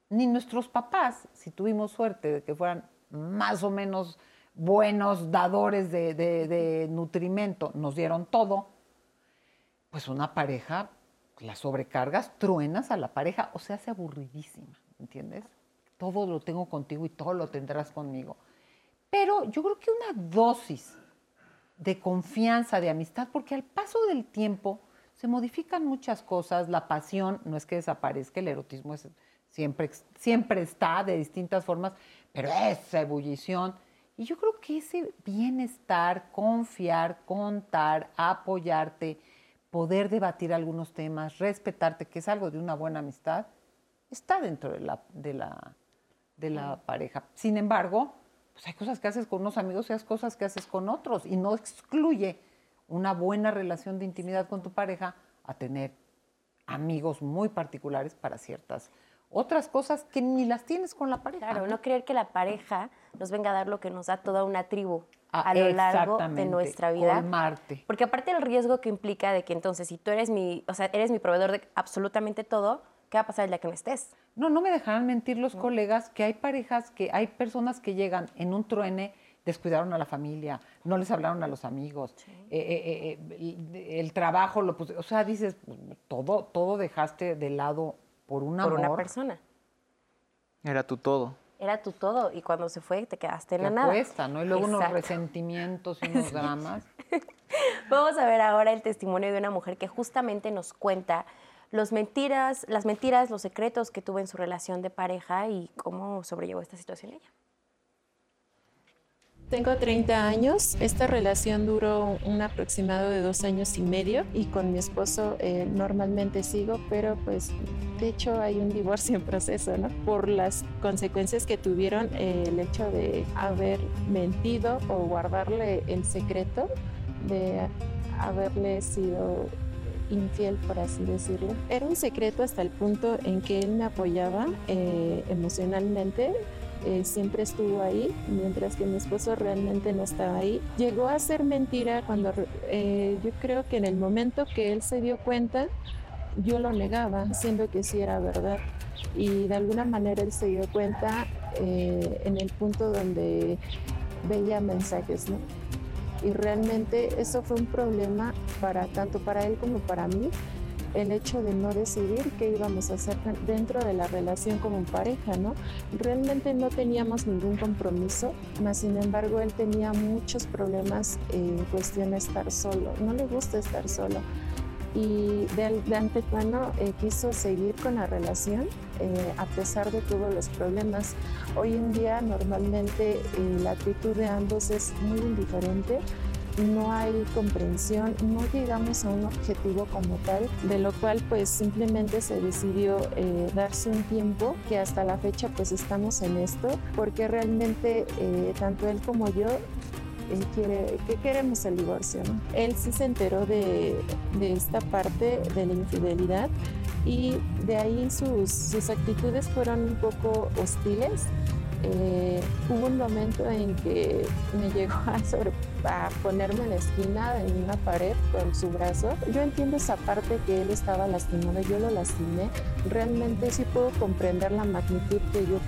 ni nuestros papás, si tuvimos suerte de que fueran más o menos buenos dadores de, nutrimento, nos dieron todo, pues una pareja, la sobrecargas, truenas a la pareja o se hace aburridísima, ¿entiendes? Todo lo tengo contigo y todo lo tendrás conmigo. Pero yo creo que una dosis de confianza, de amistad, porque al paso del tiempo se modifican muchas cosas, la pasión no es que desaparezca, el erotismo siempre, siempre está de distintas formas, pero esa ebullición y yo creo que ese bienestar, confiar, contar, apoyarte, poder debatir algunos temas, respetarte, que es algo de una buena amistad, está dentro de la, de la, de la pareja. Sin embargo, pues hay cosas que haces con unos amigos y hay cosas que haces con otros y no excluye una buena relación de intimidad con tu pareja a tener amigos muy particulares para ciertas otras cosas que ni las tienes con la pareja.
Claro, no creer que la pareja nos venga a dar lo que nos da toda una tribu ah, a lo largo de nuestra vida. Porque aparte del riesgo que implica de que entonces si tú eres mi, o sea, eres mi proveedor de absolutamente todo, ¿qué va a pasar el día que no estés?
No, no me dejarán mentir los colegas que hay parejas, que hay personas que llegan en un truene, descuidaron a la familia, no les hablaron a los amigos, eh, eh, eh, el, trabajo, lo, o sea, dices, todo, todo dejaste de lado por, una
persona.
Era tu todo.
Era tu todo y cuando se fue te quedaste en la
nada. Cuesta, ¿no? Y luego unos resentimientos y unos dramas.
Vamos a ver ahora el testimonio de una mujer que justamente nos cuenta los mentiras, las mentiras, los secretos que tuvo en su relación de pareja y cómo sobrellevó esta situación ella.
Tengo 30 años. Esta relación duró un aproximado de dos años y medio y con mi esposo eh, normalmente sigo, pero pues de hecho hay un divorcio en proceso, ¿no? Por las consecuencias que tuvieron eh, el hecho de haber mentido o guardarle el secreto de haberle sido infiel, por así decirlo. Era un secreto hasta el punto en que él me apoyaba eh, emocionalmente eh, siempre estuvo ahí, mientras que mi esposo realmente no estaba ahí. Llegó a ser mentira cuando eh, yo creo que en el momento que él se dio cuenta, yo lo negaba, siendo que sí era verdad. Y de alguna manera él se dio cuenta eh, en el punto donde veía mensajes, ¿no? Y realmente eso fue un problema para tanto para él como para mí, el hecho de no decidir qué íbamos a hacer dentro de la relación como pareja, ¿no? Realmente no teníamos ningún compromiso, más sin embargo él tenía muchos problemas en cuestión de estar solo, no le gusta estar solo y de, de antemano eh, quiso seguir con la relación eh, a pesar de todos los problemas. Hoy en día normalmente eh, la actitud de ambos es muy indiferente no hay comprensión, no llegamos a un objetivo como tal, de lo cual pues simplemente se decidió eh, darse un tiempo que hasta la fecha pues estamos en esto, porque realmente eh, tanto él como yo que queremos el divorcio. Él sí se enteró de, de, esta parte de la infidelidad y de ahí sus, sus actitudes fueron un poco hostiles eh, hubo un momento en que me llegó a, ponerme en la esquina en una pared con su brazo. Yo entiendo esa parte que él estaba lastimado, yo lo lastimé. Realmente sí puedo comprender la magnitud que yo,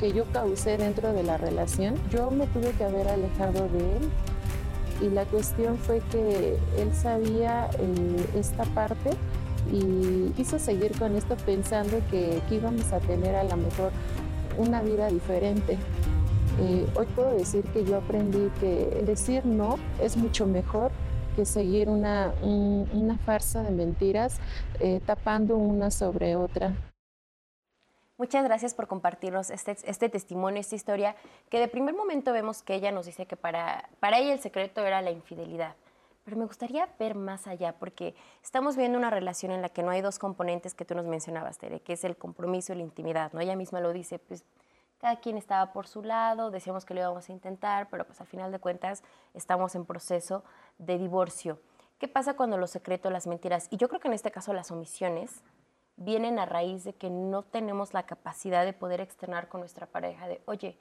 que yo causé dentro de la relación. Yo me tuve que haber alejado de él y la cuestión fue que él sabía eh, esta parte y quiso seguir con esto pensando que, que íbamos a tener a lo mejor una vida diferente. Eh, hoy puedo decir que yo aprendí que decir no es mucho mejor que seguir una, una farsa de mentiras eh, tapando una sobre otra.
Muchas gracias por compartirnos este, este, testimonio, esta historia, que de primer momento vemos que ella nos dice que para, para ella el secreto era la infidelidad. Pero me gustaría ver más allá, porque estamos viendo una relación en la que no hay dos componentes que tú nos mencionabas, Tere, que es el compromiso y la intimidad, ¿no? Ella misma lo dice, pues cada quien estaba por su lado, decíamos que lo íbamos a intentar, pero pues al final de cuentas estamos en proceso de divorcio. ¿Qué pasa cuando los secretos, las mentiras, y yo creo que en este caso las omisiones, vienen a raíz de que no tenemos la capacidad de poder externar con nuestra pareja, de, oye,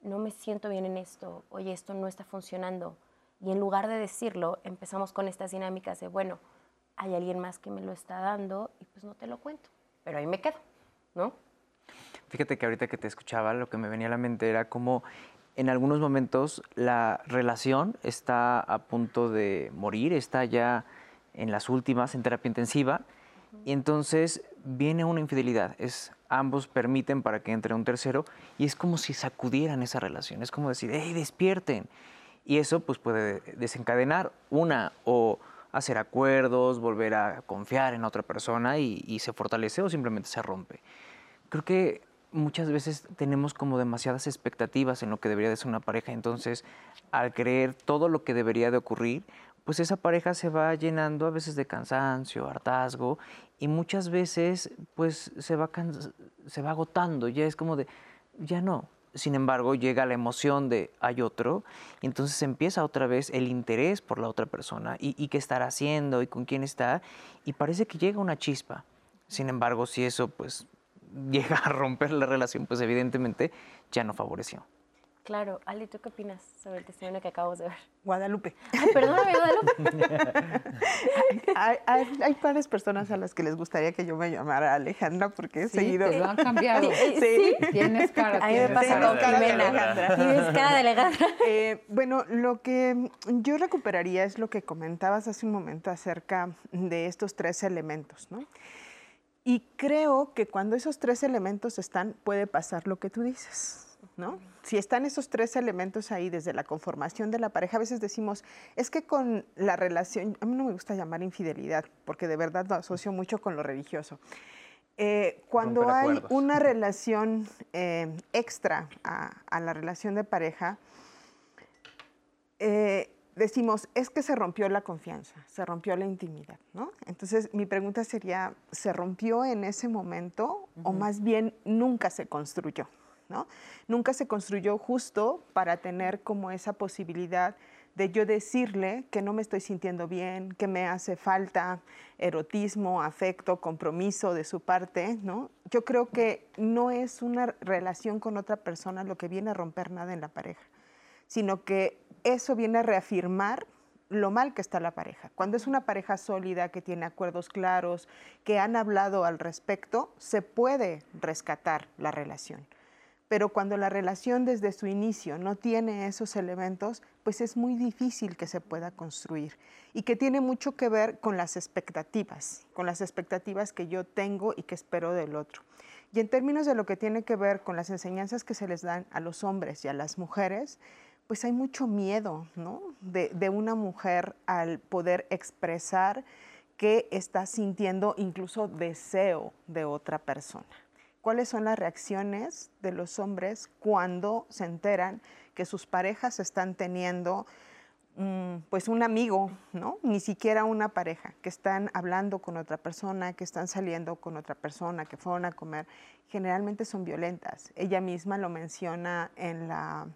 no me siento bien en esto, oye, esto no está funcionando. Y en lugar de decirlo, empezamos con estas dinámicas de, bueno, hay alguien más que me lo está dando y pues no te lo cuento, pero ahí me quedo, ¿no?
Fíjate que ahorita que te escuchaba, lo que me venía a la mente era como en algunos momentos la relación está a punto de morir, está ya en las últimas, en terapia intensiva, y entonces viene una infidelidad. Es, ambos permiten para que entre un tercero y es como si sacudieran esa relación. Es como decir, hey, despierten. Y eso pues puede desencadenar una o hacer acuerdos, volver a confiar en otra persona y, y se fortalece o simplemente se rompe. Creo que muchas veces tenemos como demasiadas expectativas en lo que debería de ser una pareja, entonces al creer todo lo que debería de ocurrir, pues esa pareja se va llenando a veces de cansancio, hartazgo y muchas veces pues se va, se va agotando, ya es como de, ya no. Sin embargo, llega la emoción de hay otro, y entonces empieza otra vez el interés por la otra persona y, y qué estará haciendo y con quién está, y parece que llega una chispa. Sin embargo, si eso pues llega a romper la relación, pues evidentemente ya no favoreció.
Claro. Ali, ¿tú qué opinas sobre el testimonio que acabamos de ver?
Guadalupe.
Ay, perdóname, Guadalupe.
hay, hay, hay, varias personas a las que les gustaría que yo me llamara Alejandra porque he
sí,
seguido.
Te lo han cambiado.
Sí. sí.
Tienes cara.
A mí me pasa con Jimena. Tienes cara de Alejandra.
Eh, bueno, lo que yo recuperaría es lo que comentabas hace un momento acerca de estos tres elementos, ¿no? Y creo que cuando esos tres elementos están, puede pasar lo que tú dices. ¿No? Si están esos tres elementos ahí desde la conformación de la pareja, a veces decimos, es que con la relación, a mí no me gusta llamar infidelidad, porque de verdad lo asocio mucho con lo religioso. Eh, cuando hay una relación eh, extra a, a, la relación de pareja, eh, decimos, es que se rompió la confianza, se rompió la intimidad, ¿no? Entonces, mi pregunta sería, ¿se rompió en ese momento uh -huh. o más bien nunca se construyó? Nunca se construyó justo para tener como esa posibilidad de yo decirle que no me estoy sintiendo bien, que me hace falta erotismo, afecto, compromiso de su parte, ¿no? Yo creo que no es una relación con otra persona lo que viene a romper nada en la pareja, sino que eso viene a reafirmar lo mal que está la pareja. Cuando es una pareja sólida, que tiene acuerdos claros, que han hablado al respecto, se puede rescatar la relación pero cuando la relación desde su inicio no tiene esos elementos, pues es muy difícil que se pueda construir y que tiene mucho que ver con las expectativas, con las expectativas que yo tengo y que espero del otro. Y en términos de lo que tiene que ver con las enseñanzas que se les dan a los hombres y a las mujeres, pues hay mucho miedo ¿no? de, de una mujer al poder expresar que está sintiendo incluso deseo de otra persona cuáles son las reacciones de los hombres cuando se enteran que sus parejas están teniendo um, pues un amigo, ¿no? Ni siquiera una pareja, que están hablando con otra persona, que están saliendo con otra persona, que fueron a comer, generalmente son violentas. Ella misma lo menciona en, la,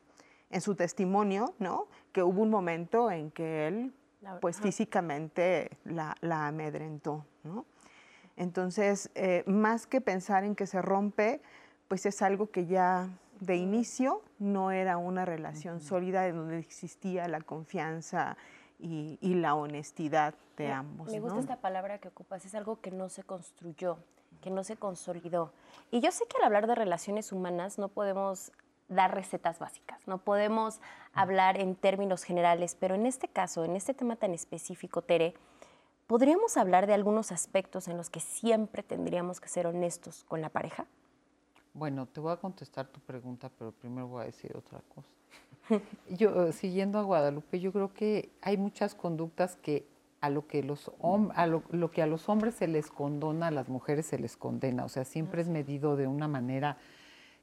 en su testimonio, ¿no? Que hubo un momento en que él pues físicamente la, la amedrentó, ¿no? Entonces, eh, más que pensar en que se rompe, pues es algo que ya de inicio no era una relación uh -huh. sólida en donde existía la confianza y, y la honestidad de
me,
ambos.
Me gusta
¿no?
esta palabra que ocupas, es algo que no se construyó, que no se consolidó. Y yo sé que al hablar de relaciones humanas no podemos dar recetas básicas, no podemos hablar en términos generales, pero en este caso, en este tema tan específico, Tere, ¿podríamos hablar de algunos aspectos en los que siempre tendríamos que ser honestos con la pareja?
Bueno, te voy a contestar tu pregunta, pero primero voy a decir otra cosa. yo, siguiendo a Guadalupe, yo creo que hay muchas conductas que a lo que, los a lo, lo que a los hombres se les condona, a las mujeres se les condena. O sea, siempre es medido de una manera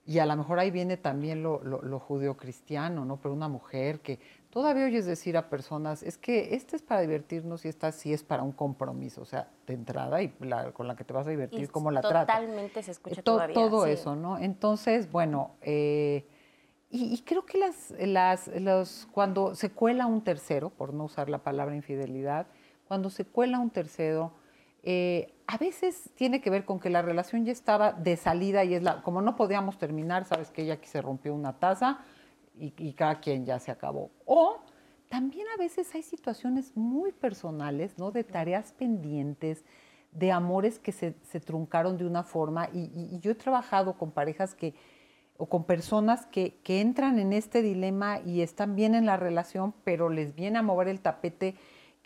Y a lo mejor ahí viene también lo, lo, lo judeocristiano, ¿no? Pero una mujer que todavía oyes decir a personas, es que este es para divertirnos y esta sí es para un compromiso, o sea, de entrada y la, con la que te vas a divertir,
Y
cómo la tratas.
Totalmente se escucha
Eh, to-
todavía.
Todo
sí.
eso, ¿no? Entonces, bueno, eh, y, y creo que las, las, los, cuando se cuela un tercero, por no usar la palabra infidelidad, cuando se cuela un tercero, eh, a veces tiene que ver con que la relación ya estaba de salida y es la, como no podíamos terminar, sabes que ella aquí se rompió una taza y, y cada quien ya se acabó. O también a veces hay situaciones muy personales, ¿no? De tareas pendientes, de amores que se, se truncaron de una forma. Y, y- yo he trabajado con parejas que, o con personas que, que entran en este dilema y están bien en la relación, pero les viene a mover el tapete.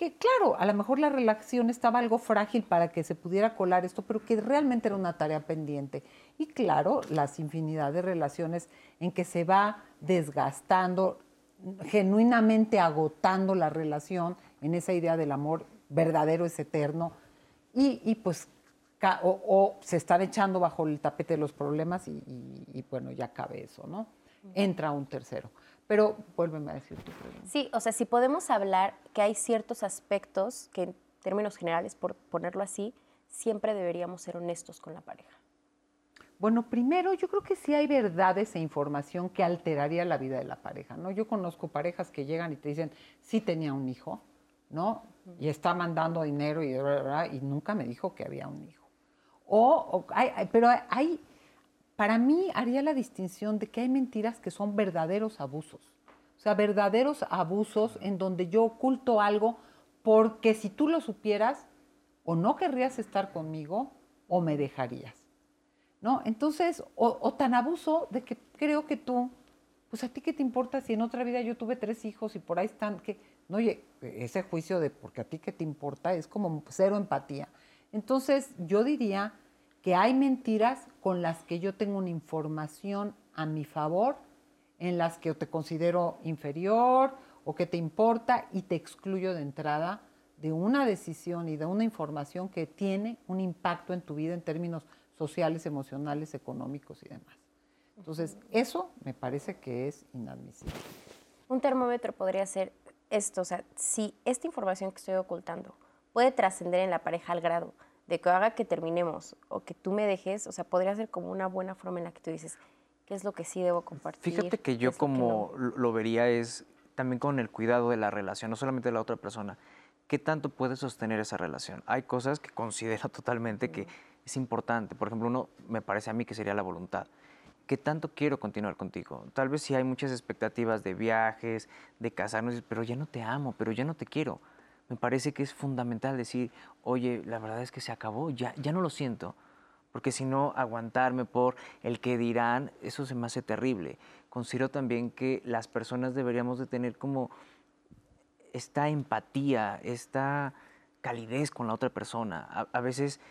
Que claro, a lo mejor la relación estaba algo frágil para que se pudiera colar esto, pero que realmente era una tarea pendiente. Y claro, las infinidad de relaciones en que se va desgastando, genuinamente agotando la relación en esa idea del amor verdadero es eterno y, y pues o, o se están echando bajo el tapete los problemas y, y- y, bueno, ya cabe eso, ¿no? Entra un tercero. Pero vuélveme a decir tu pregunta.
Sí, o sea, si podemos hablar que hay ciertos aspectos que en términos generales, por ponerlo así, siempre deberíamos ser honestos con la pareja.
Bueno, primero, yo creo que sí hay verdades e información que alteraría la vida de la pareja, ¿no? Yo conozco parejas que llegan y te dicen, sí tenía un hijo, ¿no? Y está mandando dinero y, y nunca me dijo que había un hijo. O, o hay- pero hay, para mí haría la distinción de que hay mentiras que son verdaderos abusos. O sea, verdaderos abusos en donde yo oculto algo porque si tú lo supieras, o no querrías estar conmigo o me dejarías. ¿no? Entonces, o, tan abuso de que creo que tú, pues a ti qué te importa si en otra vida yo tuve tres hijos y por ahí están, que, no, oye, ese juicio de porque a ti qué te importa es como cero empatía. Entonces, yo diría que hay mentiras con las que yo tengo una información a mi favor, en las que te considero inferior o que te importa y te excluyo de entrada de una decisión y de una información que tiene un impacto en tu vida en términos sociales, emocionales, económicos y demás. Entonces, eso me parece que es inadmisible.
Un termómetro podría ser esto, o sea, si esta información que estoy ocultando puede trascender en la pareja al grado de que haga que terminemos o que tú me dejes, o sea, podría ser como una buena forma en la que tú dices, ¿qué es lo que sí debo compartir?
Fíjate que yo
lo
como
no?".
lo vería es también con el cuidado de la relación, no solamente de la otra persona. ¿Qué tanto puede sostener esa relación? Hay cosas que considero totalmente que es importante. Por ejemplo, uno me parece a mí que sería la voluntad. ¿Qué tanto quiero continuar contigo? Tal vez sí hay muchas expectativas de viajes, de casarnos, pero ya no te amo, pero ya no te quiero. Me parece que es fundamental decir, oye, la verdad es que se acabó, ya, ya no lo siento. Porque si no, aguantarme por el que dirán, eso se me hace terrible. Considero también que las personas deberíamos de tener como esta empatía, esta calidez con la otra persona. A, a veces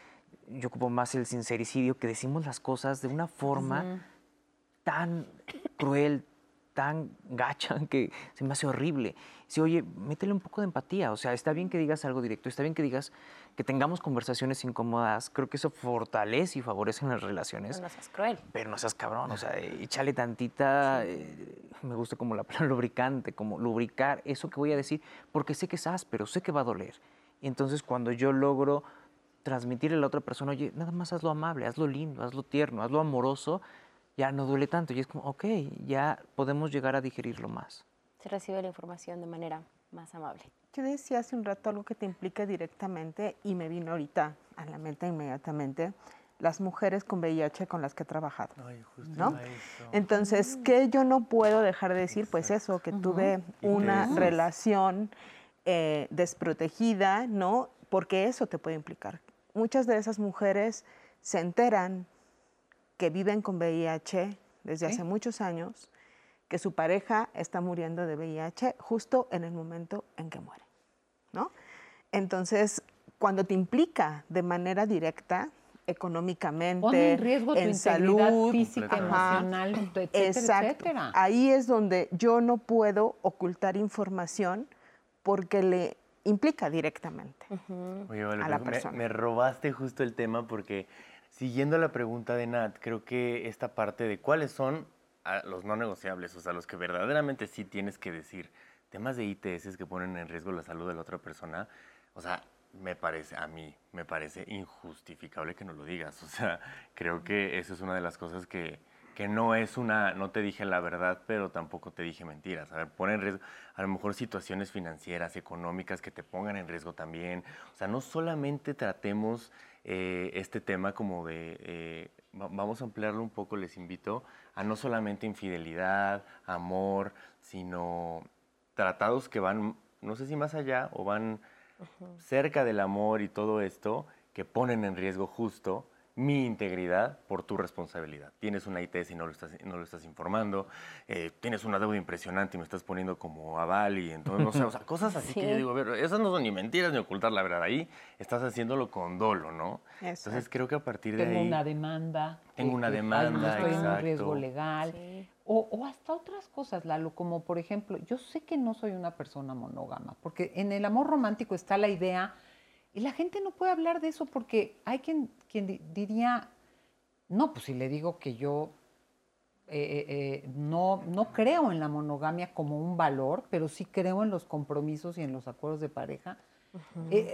yo ocupo más el sincericidio, que decimos las cosas de una forma tan cruel, tan gacha, que se me hace horrible. Si, oye, métele un poco de empatía. O sea, está bien que digas algo directo, está bien que digas que tengamos conversaciones incómodas. Creo que eso fortalece y favorece en las relaciones.
No, no seas cruel.
Pero no seas cabrón, o sea, échale tantita, eh, me gusta como la palabra lubricante, como lubricar eso que voy a decir, porque sé que es áspero, sé que va a doler. Y entonces cuando yo logro transmitirle a la otra persona, oye, nada más hazlo amable, hazlo lindo, hazlo tierno, hazlo amoroso, ya no duele tanto. Y es como, ok, ya podemos llegar a digerirlo más.
Se recibe la información de manera más amable.
Yo decía hace un rato algo que te implica directamente y me vino ahorita a la mente inmediatamente las mujeres con VIH con las que he trabajado.
Ay, justo
¿no?
eso.
Entonces, ¿qué yo no puedo dejar de decir? Pues eso, que tuve una
Intereses.
relación eh, desprotegida, ¿no? Porque eso te puede implicar. Muchas de esas mujeres se enteran que viven con VIH desde
Sí.
hace muchos años, que su pareja está muriendo de VIH justo en el momento en que muere, ¿no? Entonces, cuando te implica de manera directa, económicamente,
Pone en riesgo tu
en
integridad
salud,
física,
ajá,
emocional, etcétera,
Exacto.
etcétera.
Ahí es donde yo no puedo ocultar información porque le implica directamente.
Oye, Vale,
a la
me- me,
persona.
me robaste justo el tema porque Siguiendo la pregunta de Nat, creo que esta parte de cuáles son ah, los no negociables, o sea, los que verdaderamente sí tienes que decir, temas de ITS que ponen en riesgo la salud de la otra persona, o sea, me parece, a mí, me parece injustificable que no lo digas. O sea, creo que eso es una de las cosas que, que no es una, no te dije la verdad, pero tampoco te dije mentiras. A ver, pone en riesgo, a lo mejor situaciones financieras, económicas que te pongan en riesgo también. O sea, no solamente tratemos eh, este tema como de, eh, vamos a ampliarlo un poco, les invito, a no solamente infidelidad, amor, sino tratados que van, no sé si más allá o van cerca del amor y todo esto, que ponen en riesgo justo mi integridad por tu responsabilidad. Tienes una ITS y no lo estás, no lo estás informando, eh, tienes una deuda impresionante y me estás poniendo como aval y entonces, no sé, o sea, cosas así que yo digo, pero esas no son ni mentiras ni ocultar la verdad, ahí estás haciéndolo con dolo, ¿no? Entonces creo que a partir de ahí...
Tengo una demanda.
Tengo una demanda,
estoy en un riesgo legal. O, o, hasta otras cosas, Lalo, como por ejemplo, yo sé que no soy una persona monógama, porque en el amor romántico está la idea y la gente no puede hablar de eso porque hay quien, quien diría, no, pues si le digo que yo eh, eh, eh, no, no creo en la monogamia como un valor, pero sí creo en los compromisos y en los acuerdos de pareja.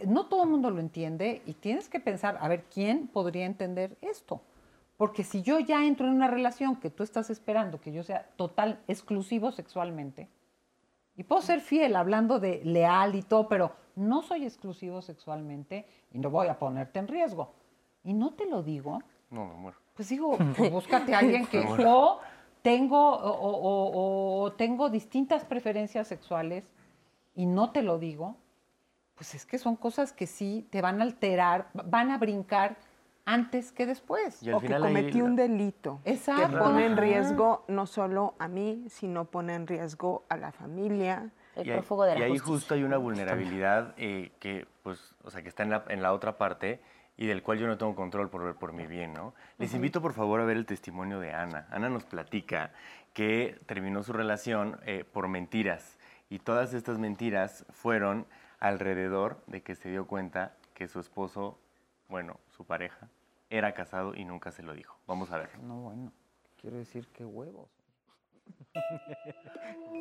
no todo el mundo lo entiende y tienes que pensar, a ver, ¿quién podría entender esto? Porque si yo ya entro en una relación que tú estás esperando que yo sea total, exclusivo sexualmente, y puedo ser fiel hablando de leal y todo, pero no soy exclusivo sexualmente y no voy a ponerte en riesgo. Y no te lo digo.
No, me muero.
Pues digo, pues búscate a alguien que o tengo, o, tengo distintas preferencias sexuales y no te lo digo. Pues es que son cosas que sí te van a alterar, van a brincar antes que después.
o que cometí un delito
Exacto.
que pone en riesgo no solo a mí, sino pone en riesgo a la familia,
y ahí, justo hay una vulnerabilidad eh, que, pues, o sea, que está en la, en la, otra parte y del cual yo no tengo control por, por mi bien, ¿no? Les invito, por favor, a ver el testimonio de Ana. Ana nos platica que terminó su relación eh, por mentiras y todas estas mentiras fueron alrededor de que se dio cuenta que su esposo, bueno, su pareja, era casado y nunca se lo dijo. Vamos a ver.
No, bueno, quiero decir que huevos.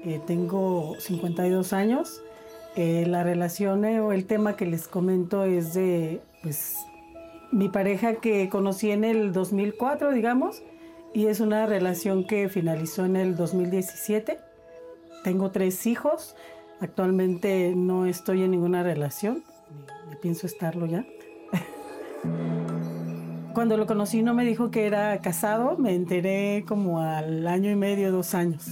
Eh, tengo 52 años. Eh, la relación eh, o el tema que les comento es de pues, mi pareja que conocí en el 2004, digamos, y es una relación que finalizó en el 2017. Tengo tres hijos. Actualmente no estoy en ninguna relación, ni pienso estarlo ya. Cuando lo conocí no me dijo que era casado, me enteré como al año y medio, dos años.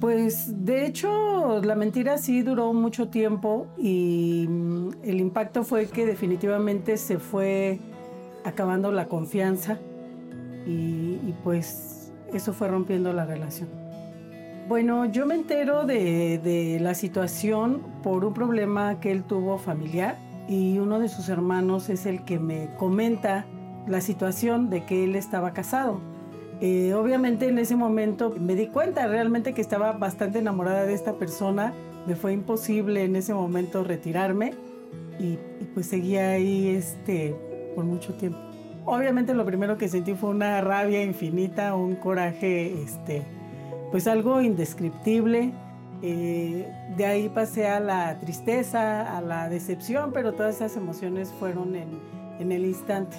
Pues de hecho la mentira sí duró mucho tiempo y mm, el impacto fue que definitivamente se fue acabando la confianza y, pues eso fue rompiendo la relación. Bueno, yo me entero de, de la situación por un problema que él tuvo familiar y uno de sus hermanos es el que me comenta la situación de que él estaba casado. Eh, obviamente en ese momento me di cuenta realmente que estaba bastante enamorada de esta persona. Me fue imposible en ese momento retirarme y, pues seguía ahí este, por mucho tiempo. Obviamente lo primero que sentí fue una rabia infinita, un coraje, este, pues algo indescriptible. Eh, de ahí pasé a la tristeza, a la decepción, pero todas esas emociones fueron en, en el instante.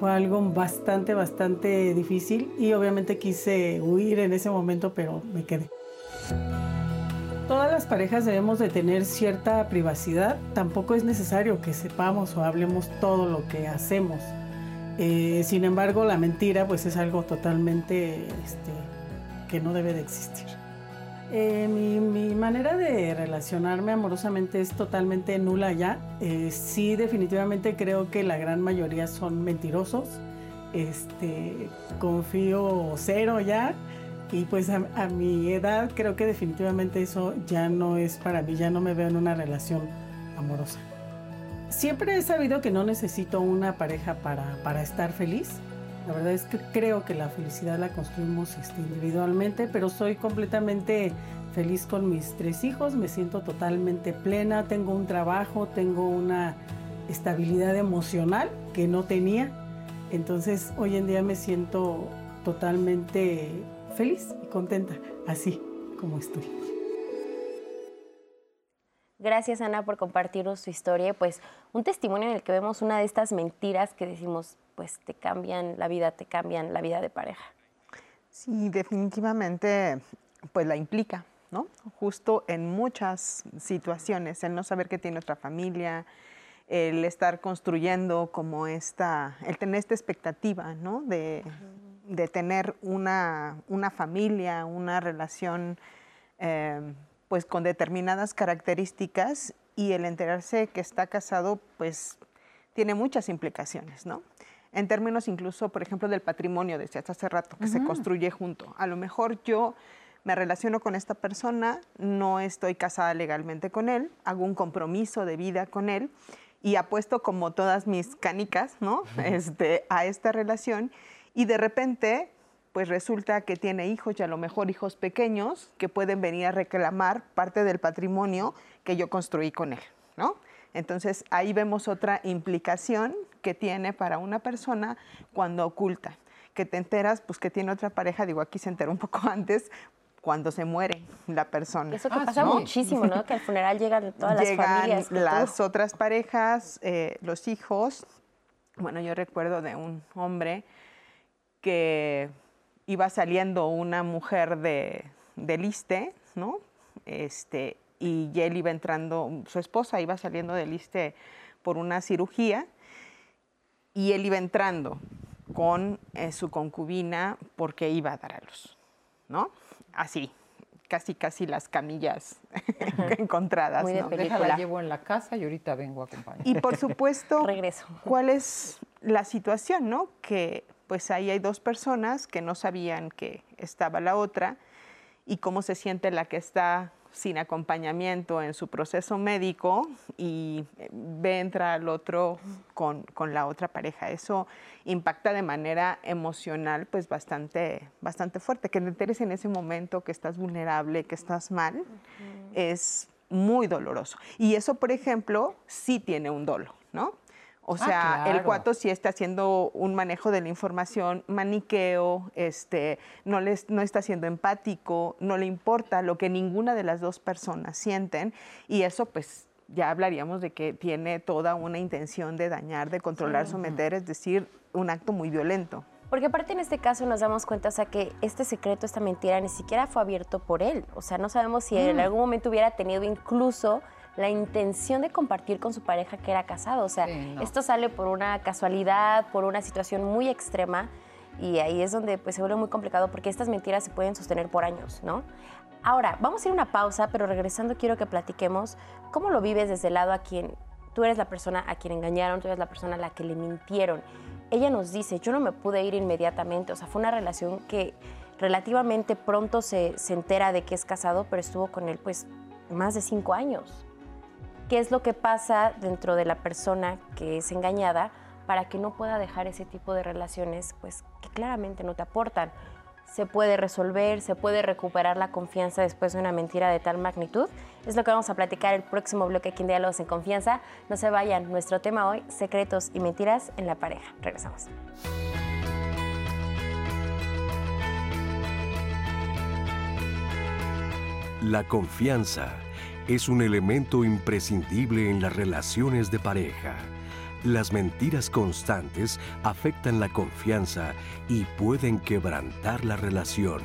Fue algo bastante, bastante difícil y obviamente quise huir en ese momento, pero me quedé. Todas las parejas debemos de tener cierta privacidad. Tampoco es necesario que sepamos o hablemos todo lo que hacemos. Eh, sin embargo, la mentira pues es algo totalmente este, que no debe de existir. Eh, mi, manera de relacionarme amorosamente es totalmente nula ya. Eh, sí, definitivamente creo que la gran mayoría son mentirosos. Este, confío cero ya. Y pues a, a, mi edad creo que definitivamente eso ya no es para mí, ya no me veo en una relación amorosa. Siempre he sabido que no necesito una pareja para, para estar feliz. La verdad es que creo que la felicidad la construimos este, individualmente, pero soy completamente feliz con mis tres hijos, me siento totalmente plena, tengo un trabajo, tengo una estabilidad emocional que no tenía Entonces hoy en día me siento totalmente feliz y contenta, así como estoy.
Gracias Ana por compartirnos tu historia, pues un testimonio en el que vemos una de estas mentiras que decimos, pues te cambian la vida, te cambian la vida de pareja.
Sí, definitivamente, pues la implica, ¿no? Justo en muchas situaciones, el no saber que tiene otra familia, el estar construyendo como esta, el tener esta expectativa, ¿no? De, tener una, familia, una relación, eh, pues con determinadas características y el enterarse que está casado, pues tiene muchas implicaciones, ¿no? En términos incluso, por ejemplo, del patrimonio, decías hace rato, que se construye junto. A lo mejor yo me relaciono con esta persona, no estoy casada legalmente con él, hago un compromiso de vida con él y apuesto como todas mis canicas, ¿no? Este, a esta relación y de repente pues resulta que tiene hijos y a lo mejor hijos pequeños que pueden venir a reclamar parte del patrimonio que yo construí con él, ¿no? Entonces ahí vemos otra implicación que tiene para una persona cuando oculta, que te enteras pues que tiene otra pareja, digo aquí se enteró un poco antes, cuando se muere la persona.
Eso que ah, pasa muchísimo, ¿no? Que al funeral llegan todas las familias.
las otras parejas, eh, los hijos. Bueno, yo recuerdo de un hombre que iba saliendo una mujer de, del ISTE, ¿no? Este, y él iba entrando, su esposa iba saliendo del ISTE por una cirugía y él iba entrando con eh, su concubina porque iba a dar a luz, ¿no? Así, casi casi las camillas encontradas.
Muy
¿no?
Déjala, llevo en la casa y ahorita vengo a acompañar.
Y por supuesto,
regreso.
¿Cuál es la situación, no? Que pues ahí hay dos personas que no sabían que estaba la otra y cómo se siente la que está sin acompañamiento en su proceso médico y eh, ve entrar al otro con, la otra pareja. Eso impacta de manera emocional pues bastante, bastante fuerte. Que te enteres en ese momento que estás vulnerable, que estás mal, es muy doloroso. Y eso, por ejemplo, sí tiene un dolo, ¿no? O ah, sea, el cuato sí está haciendo un manejo de la información maniqueo, este, no, les, no está siendo empático, no le importa lo que ninguna de las dos personas sienten y eso pues ya hablaríamos de que tiene toda una intención de dañar, de controlar, someter, es decir, un acto muy violento.
Porque aparte en este caso nos damos cuenta, o sea, que este secreto, esta mentira, ni siquiera fue abierto por él. O sea, no sabemos si en mm. algún momento hubiera tenido incluso la intención de compartir con su pareja que era casado. O sea, esto sale por una casualidad, por una situación muy extrema y ahí es donde pues, se vuelve muy complicado porque estas mentiras se pueden sostener por años, ¿no? Ahora, vamos a ir a una pausa, pero regresando quiero que platiquemos cómo lo vives desde el lado a quien tú eres la persona a quien engañaron, tú eres la persona a la que le mintieron. Ella nos dice, yo no me pude ir inmediatamente, o sea, fue una relación que relativamente pronto se, se entera de que es casado, pero estuvo con él pues más de cinco años qué es lo que pasa dentro de la persona que es engañada para que no pueda dejar ese tipo de relaciones pues que claramente no te aportan. Se puede resolver, se puede recuperar la confianza después de una mentira de tal magnitud. Es lo que vamos a platicar el próximo bloque aquí en Diálogos en Confianza. No se vayan, nuestro tema hoy, secretos y mentiras en la pareja. Regresamos.
La confianza es un elemento imprescindible en las relaciones de pareja. Las mentiras constantes afectan la confianza y pueden quebrantar la relación.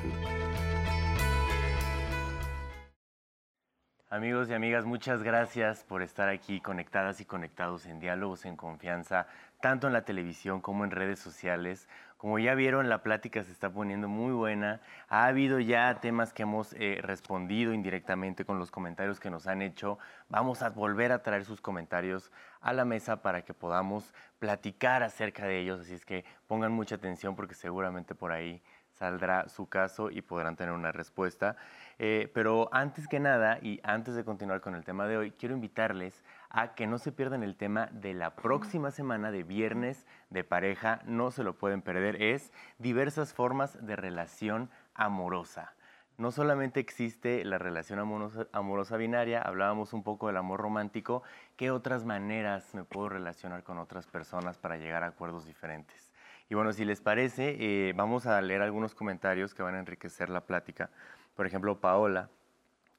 Amigos y amigas, muchas gracias por estar aquí conectadas y conectados en Diálogos en Confianza, tanto en la televisión como en redes sociales. Como ya vieron, la plática se está poniendo muy buena. Ha habido ya temas que hemos eh, respondido indirectamente con los comentarios que nos han hecho. Vamos a volver a traer sus comentarios a la mesa para que podamos platicar acerca de ellos. Así es que pongan mucha atención porque seguramente por ahí saldrá su caso y podrán tener una respuesta. Eh, pero antes que nada, y antes de continuar con el tema de hoy, quiero invitarles a que no se pierdan el tema de la próxima semana de viernes de pareja, no se lo pueden perder, es diversas formas de relación amorosa. No solamente existe la relación amorosa, amorosa, binaria, hablábamos un poco del amor romántico, ¿qué otras maneras me puedo relacionar con otras personas para llegar a acuerdos diferentes? Y bueno, si les parece, eh, vamos a leer algunos comentarios que van a enriquecer la plática. Por ejemplo, Paola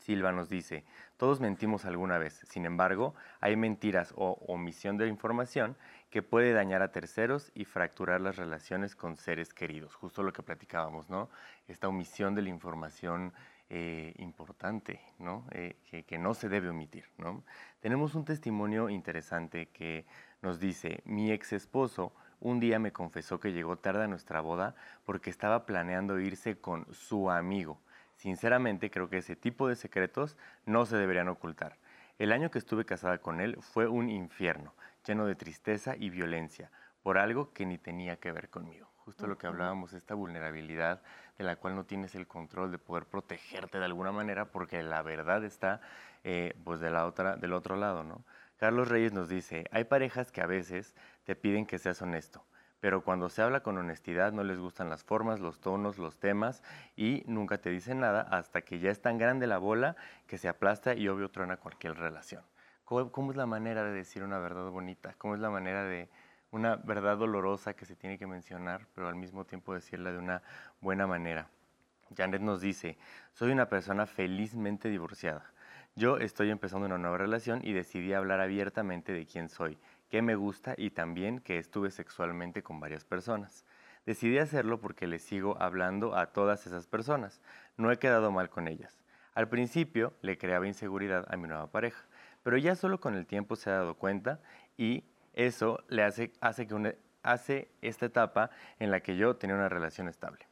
Silva nos dice, todos mentimos alguna vez, sin embargo, hay mentiras o omisión de información que puede dañar a terceros y fracturar las relaciones con seres queridos. Justo lo que platicábamos, ¿no? Esta omisión de la información eh, importante, ¿no? Eh, que, que, no se debe omitir, ¿no? Tenemos un testimonio interesante que nos dice, mi ex esposo un día me confesó que llegó tarde a nuestra boda porque estaba planeando irse con su amigo. Sinceramente creo que ese tipo de secretos no se deberían ocultar. El año que estuve casada con él fue un infierno, lleno de tristeza y violencia, por algo que ni tenía que ver conmigo. Justo lo que hablábamos, esta vulnerabilidad de la cual no tienes el control de poder protegerte de alguna manera porque la verdad está eh, pues de la otra, del otro lado, ¿no? Carlos Reyes nos dice, hay parejas que a veces te piden que seas honesto, pero cuando se habla con honestidad no les gustan las formas, los tonos, los temas y nunca te dicen nada hasta que ya es tan grande la bola que se aplasta y obvio truena cualquier relación. ¿Cómo, es la manera de decir una verdad bonita? ¿Cómo es la manera de una verdad dolorosa que se tiene que mencionar, pero al mismo tiempo decirla de una buena manera? Janet nos dice, soy una persona felizmente divorciada. Yo estoy empezando una nueva relación y decidí hablar abiertamente de quién soy qué me gusta y también que estuve sexualmente con varias personas. Decidí hacerlo porque le sigo hablando a todas esas personas. No he quedado mal con ellas. Al principio le creaba inseguridad a mi nueva pareja, pero ya solo con el tiempo se ha dado cuenta y eso le hace, hace, que hace esta etapa en la que yo tenía una relación estable.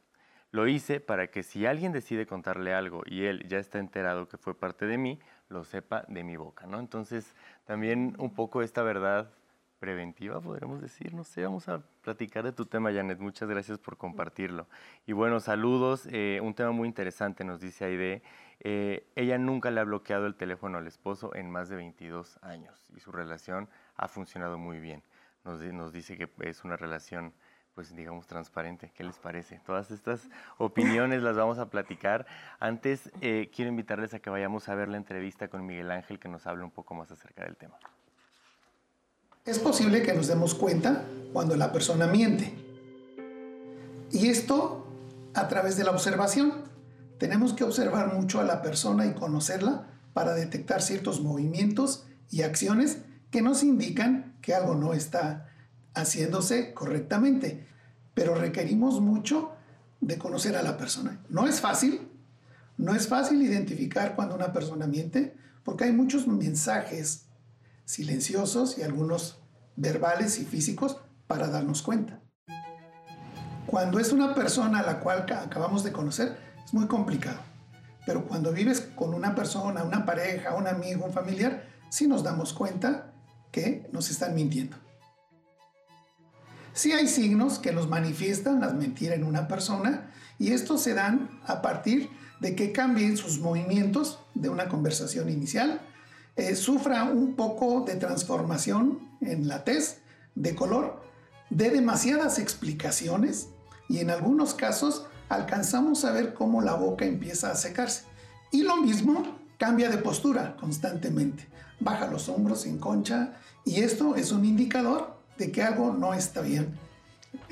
Lo hice para que si alguien decide contarle algo y él ya está enterado que fue parte de mí, lo sepa de mi boca, ¿no? Entonces, también un poco esta verdad preventiva, podríamos decir. No sé, vamos a platicar de tu tema, Janet. Muchas gracias por compartirlo. Y bueno, saludos. Eh, un tema muy interesante, nos dice Aide. Eh, ella nunca le ha bloqueado el teléfono al esposo en más de 22 años y su relación ha funcionado muy bien. Nos, nos dice que es una relación pues digamos transparente. ¿Qué les parece? Todas estas opiniones las vamos a platicar. Antes eh, quiero invitarles a que vayamos a ver la entrevista con Miguel Ángel que nos hable un poco más acerca del tema.
Es posible que nos demos cuenta cuando la persona miente. Y esto a través de la observación. Tenemos que observar mucho a la persona y conocerla para detectar ciertos movimientos y acciones que nos indican que algo no está haciéndose correctamente. Pero requerimos mucho de conocer a la persona. No es fácil, no es fácil identificar cuando una persona miente, porque hay muchos mensajes silenciosos y algunos verbales y físicos para darnos cuenta. Cuando es una persona a la cual acabamos de conocer, es muy complicado. Pero cuando vives con una persona, una pareja, un amigo, un familiar, sí nos damos cuenta que nos están mintiendo. Sí hay signos que nos manifiestan las mentiras en una persona y estos se dan a partir de que cambien sus movimientos de una conversación inicial eh, sufra un poco de transformación en la tez de color, de demasiadas explicaciones y en algunos casos alcanzamos a ver cómo la boca empieza a secarse. Y lo mismo cambia de postura constantemente, baja los hombros, se enconcha y esto es un indicador de que algo no está bien.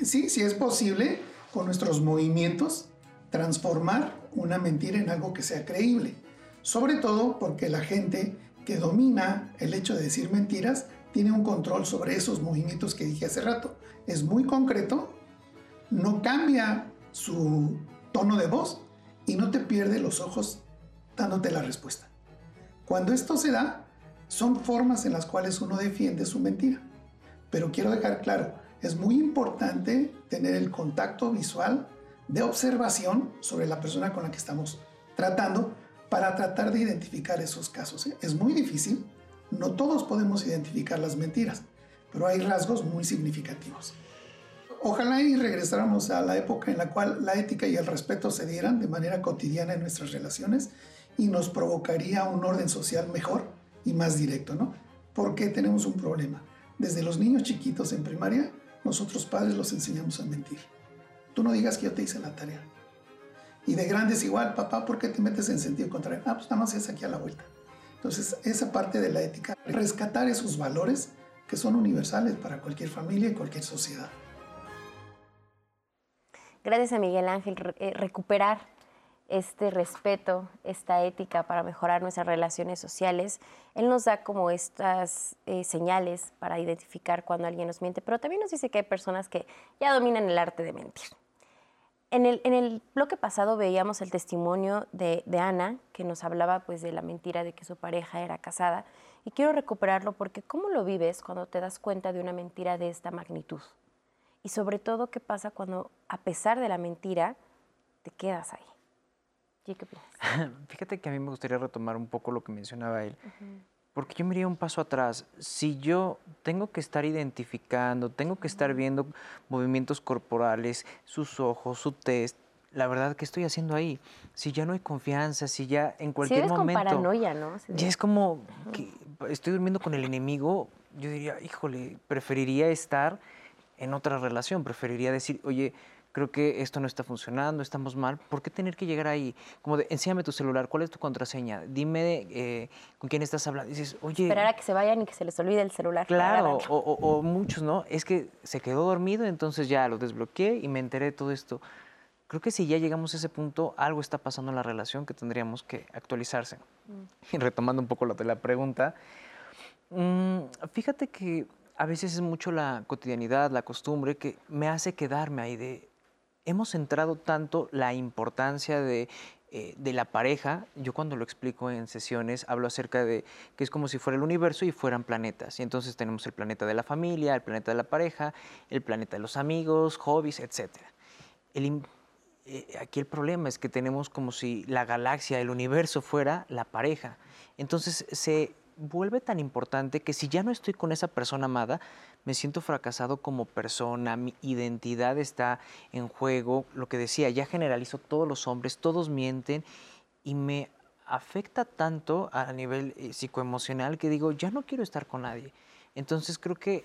Sí, sí es posible con nuestros movimientos transformar una mentira en algo que sea creíble, sobre todo porque la gente que domina el hecho de decir mentiras tiene un control sobre esos movimientos que dije hace rato. Es muy concreto, no cambia su tono de voz y no te pierde los ojos dándote la respuesta. Cuando esto se da, son formas en las cuales uno defiende su mentira. Pero quiero dejar claro, es muy importante tener el contacto visual de observación sobre la persona con la que estamos tratando para tratar de identificar esos casos. ¿eh? Es muy difícil, no todos podemos identificar las mentiras, pero hay rasgos muy significativos. Ojalá y regresáramos a la época en la cual la ética y el respeto se dieran de manera cotidiana en nuestras relaciones y nos provocaría un orden social mejor y más directo, ¿no? Porque tenemos un problema. Desde los niños chiquitos en primaria, nosotros padres los enseñamos a mentir. Tú no digas que yo te hice la tarea. Y de grandes igual, papá, ¿por qué te metes en sentido contrario? Ah, pues nada más es aquí a la vuelta. Entonces, esa parte de la ética, rescatar esos valores que son universales para cualquier familia y cualquier sociedad.
gracias a Miguel Ángel, eh, recuperar este respeto, esta ética para mejorar nuestras relaciones sociales. Él nos da como estas eh, señales para identificar cuando alguien nos miente, pero también nos dice que hay personas que ya dominan el arte de mentir. En el, en el bloque pasado veíamos el testimonio de, de, Ana, que nos hablaba pues, de la mentira de que su pareja era casada, y quiero recuperarlo porque ¿cómo lo vives cuando te das cuenta de una mentira de esta magnitud? Y sobre todo, ¿qué pasa cuando a pesar de la mentira te quedas ahí? ¿Y qué piensas?
Fíjate que a mí me gustaría retomar un poco lo que mencionaba él, porque yo me iría un paso atrás. Si yo tengo que estar identificando, tengo que estar viendo movimientos corporales, sus ojos, su test, la verdad, ¿qué estoy haciendo ahí? Si ya no hay confianza, si ya en cualquier
si eres
momento.
Con paranoia, ¿no?
Ya es como que estoy durmiendo con el enemigo. Yo diría, híjole, preferiría estar en otra relación, preferiría decir, oye, creo que esto no está funcionando, estamos mal, ¿por qué tener que llegar ahí? Como de, enséñame tu celular, ¿cuál es tu contraseña? Dime eh, con quién estás hablando. dices, oye...
Esperar a que se vayan y que se les olvide el celular.
Claro, o, o, o, muchos, ¿no? Es que se quedó dormido, entonces ya lo desbloqueé y me enteré de todo esto. Creo que si ya llegamos a ese punto, algo está pasando en la relación que tendríamos que actualizarse. Mm. Y retomando un poco de la pregunta, mmm, fíjate que a veces es mucho la cotidianidad, la costumbre, que me hace quedarme ahí de, hemos centrado tanto la importancia de, eh, de, la pareja. Yo cuando lo explico en sesiones hablo acerca de que es como si fuera el universo y fueran planetas. Y entonces tenemos el planeta de la familia, el planeta de la pareja, el planeta de los amigos, hobbies, etc. Eh, aquí el problema es que tenemos como si la galaxia, el universo fuera la pareja. Entonces se vuelve tan importante que si ya no estoy con esa persona amada, me siento fracasado como persona, mi identidad está en juego, lo que decía, ya generalizo todos los hombres, todos mienten y me afecta tanto a nivel eh, psicoemocional que digo, ya no quiero estar con nadie. Entonces creo que